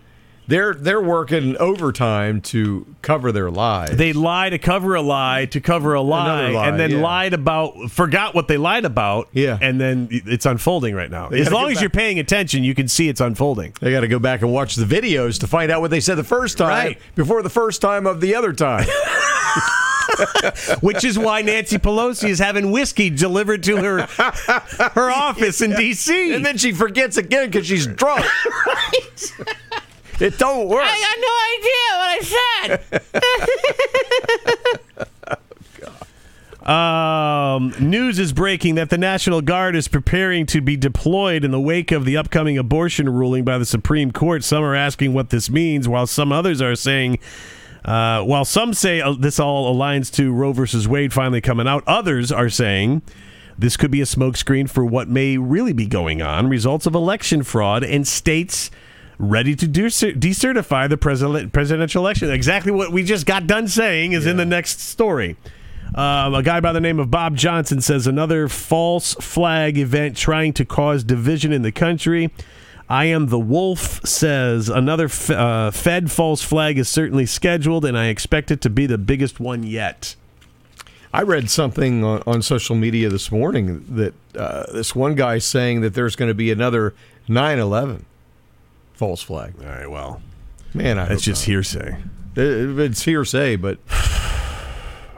They're they're working overtime to cover their lies. They lie to cover a lie to cover a lie, lie, and then yeah. lied about forgot what they lied about. Yeah. and then it's unfolding right now. They As long as back- you're paying attention, you can see it's unfolding. They got to go back and watch the videos to find out what they said the first time Right. before the first time of the other time. Which is why Nancy Pelosi is having whiskey delivered to her her office in D.C. and then she forgets again because she's drunk. It don't work. I got no idea what I said. um, news is breaking that the National Guard is preparing to be deployed in the wake of the upcoming abortion ruling by the Supreme Court. Some are asking what this means, while some others are saying. Uh, while some say uh, this all aligns to Roe versus Wade finally coming out, others are saying this could be a smokescreen for what may really be going on results of election fraud and states ready to decer- decertify the president- presidential election. Exactly what we just got done saying is in the next story. Um, a guy by the name of Bob Johnson says another false flag event trying to cause division in the country. I am the wolf says another f- uh, Fed false flag is certainly scheduled, and I expect it to be the biggest one yet. I read something on, on social media this morning that uh, this one guy saying that there's going to be another 9 11 false flag. All right, well, Man, I that's just hearsay. It- it's hearsay, but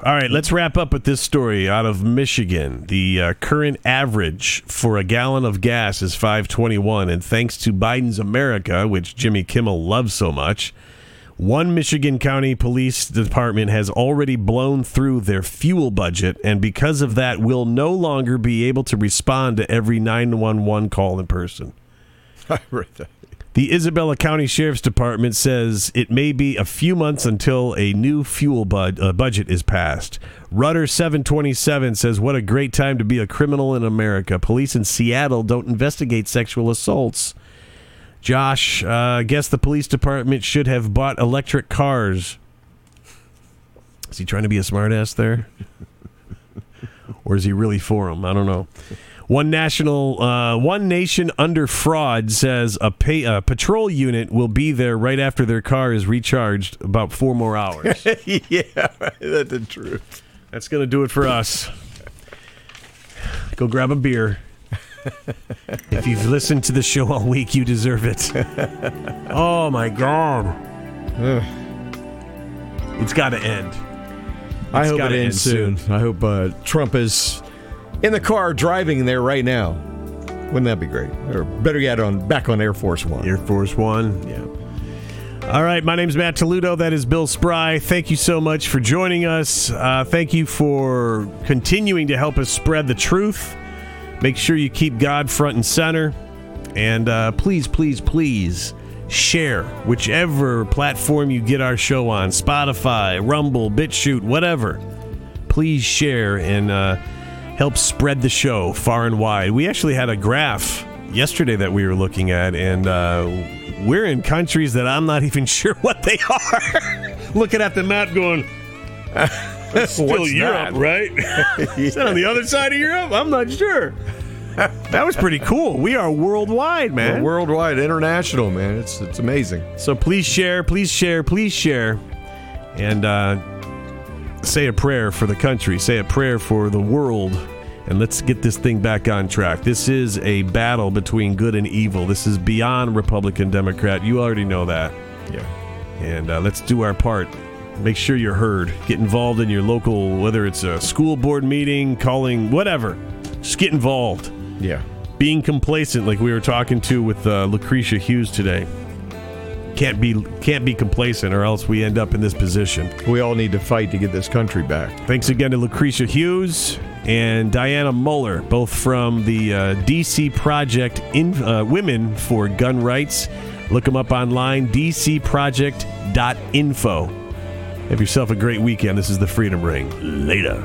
All right, let's wrap up with this story out of Michigan. The uh, current average for a gallon of gas is 5.21, and thanks to Biden's America, which Jimmy Kimmel loves so much, one Michigan County Police Department has already blown through their fuel budget, and because of that, will no longer be able to respond to every 911 call in person. I read that. The Isabella County Sheriff's Department says it may be a few months until a new fuel bud, uh, budget is passed. Rudder 727 says, What a great time to be a criminal in America. Police in Seattle don't investigate sexual assaults. Josh, uh, I guess the police department should have bought electric cars. Is he trying to be a smartass there? or is he really for them? I don't know. One national, uh, one nation under fraud says a, pay, a patrol unit will be there right after their car is recharged, about four more hours. yeah, that's the truth. That's gonna do it for us. Go grab a beer. if you've listened to the show all week, you deserve it. oh my god, it's got to end. I hope it ends end soon. I hope uh, Trump is in the car driving there right now. Wouldn't that be great? Or better yet, on back on Air Force One. Air Force One. yeah. All right, my name's Matt Toledo. That is Bill Spry. Thank you so much for joining us. Uh, thank you for continuing to help us spread the truth. Make sure you keep God front and center. And uh, please, please, please share whichever platform you get our show on Spotify, Rumble, BitChute, whatever. Please share and uh, help spread the show far and wide. We actually had a graph yesterday that we were looking at, and uh, we're in countries that I'm not even sure what they are. Looking at the map, going, "That's still What's Europe, that?" right? Is that on the other side of Europe? I'm not sure. that was pretty cool. We are worldwide, man. Worldwide, international, man. It's it's amazing. So please share, please share, please share, and uh, say a prayer for the country. Say a prayer for the world, and let's get this thing back on track. This is a battle between good and evil. This is beyond Republican Democrat. You already know that, Yeah. and uh, let's do our part. Make sure you're heard. Get involved in your local, whether it's a school board meeting, calling, whatever. Just get involved Yeah. being complacent, like we were talking to with uh, Lucretia Hughes today. Can't be can't be complacent, or else we end up in this position. We all need to fight to get this country back. Thanks again to Lucretia Hughes and Dianna Muller, both from the uh, DC Project in, uh, Women for Gun Rights. Look them up online, dcproject.info. Have yourself a great weekend. This is the Freedom Ring. Later.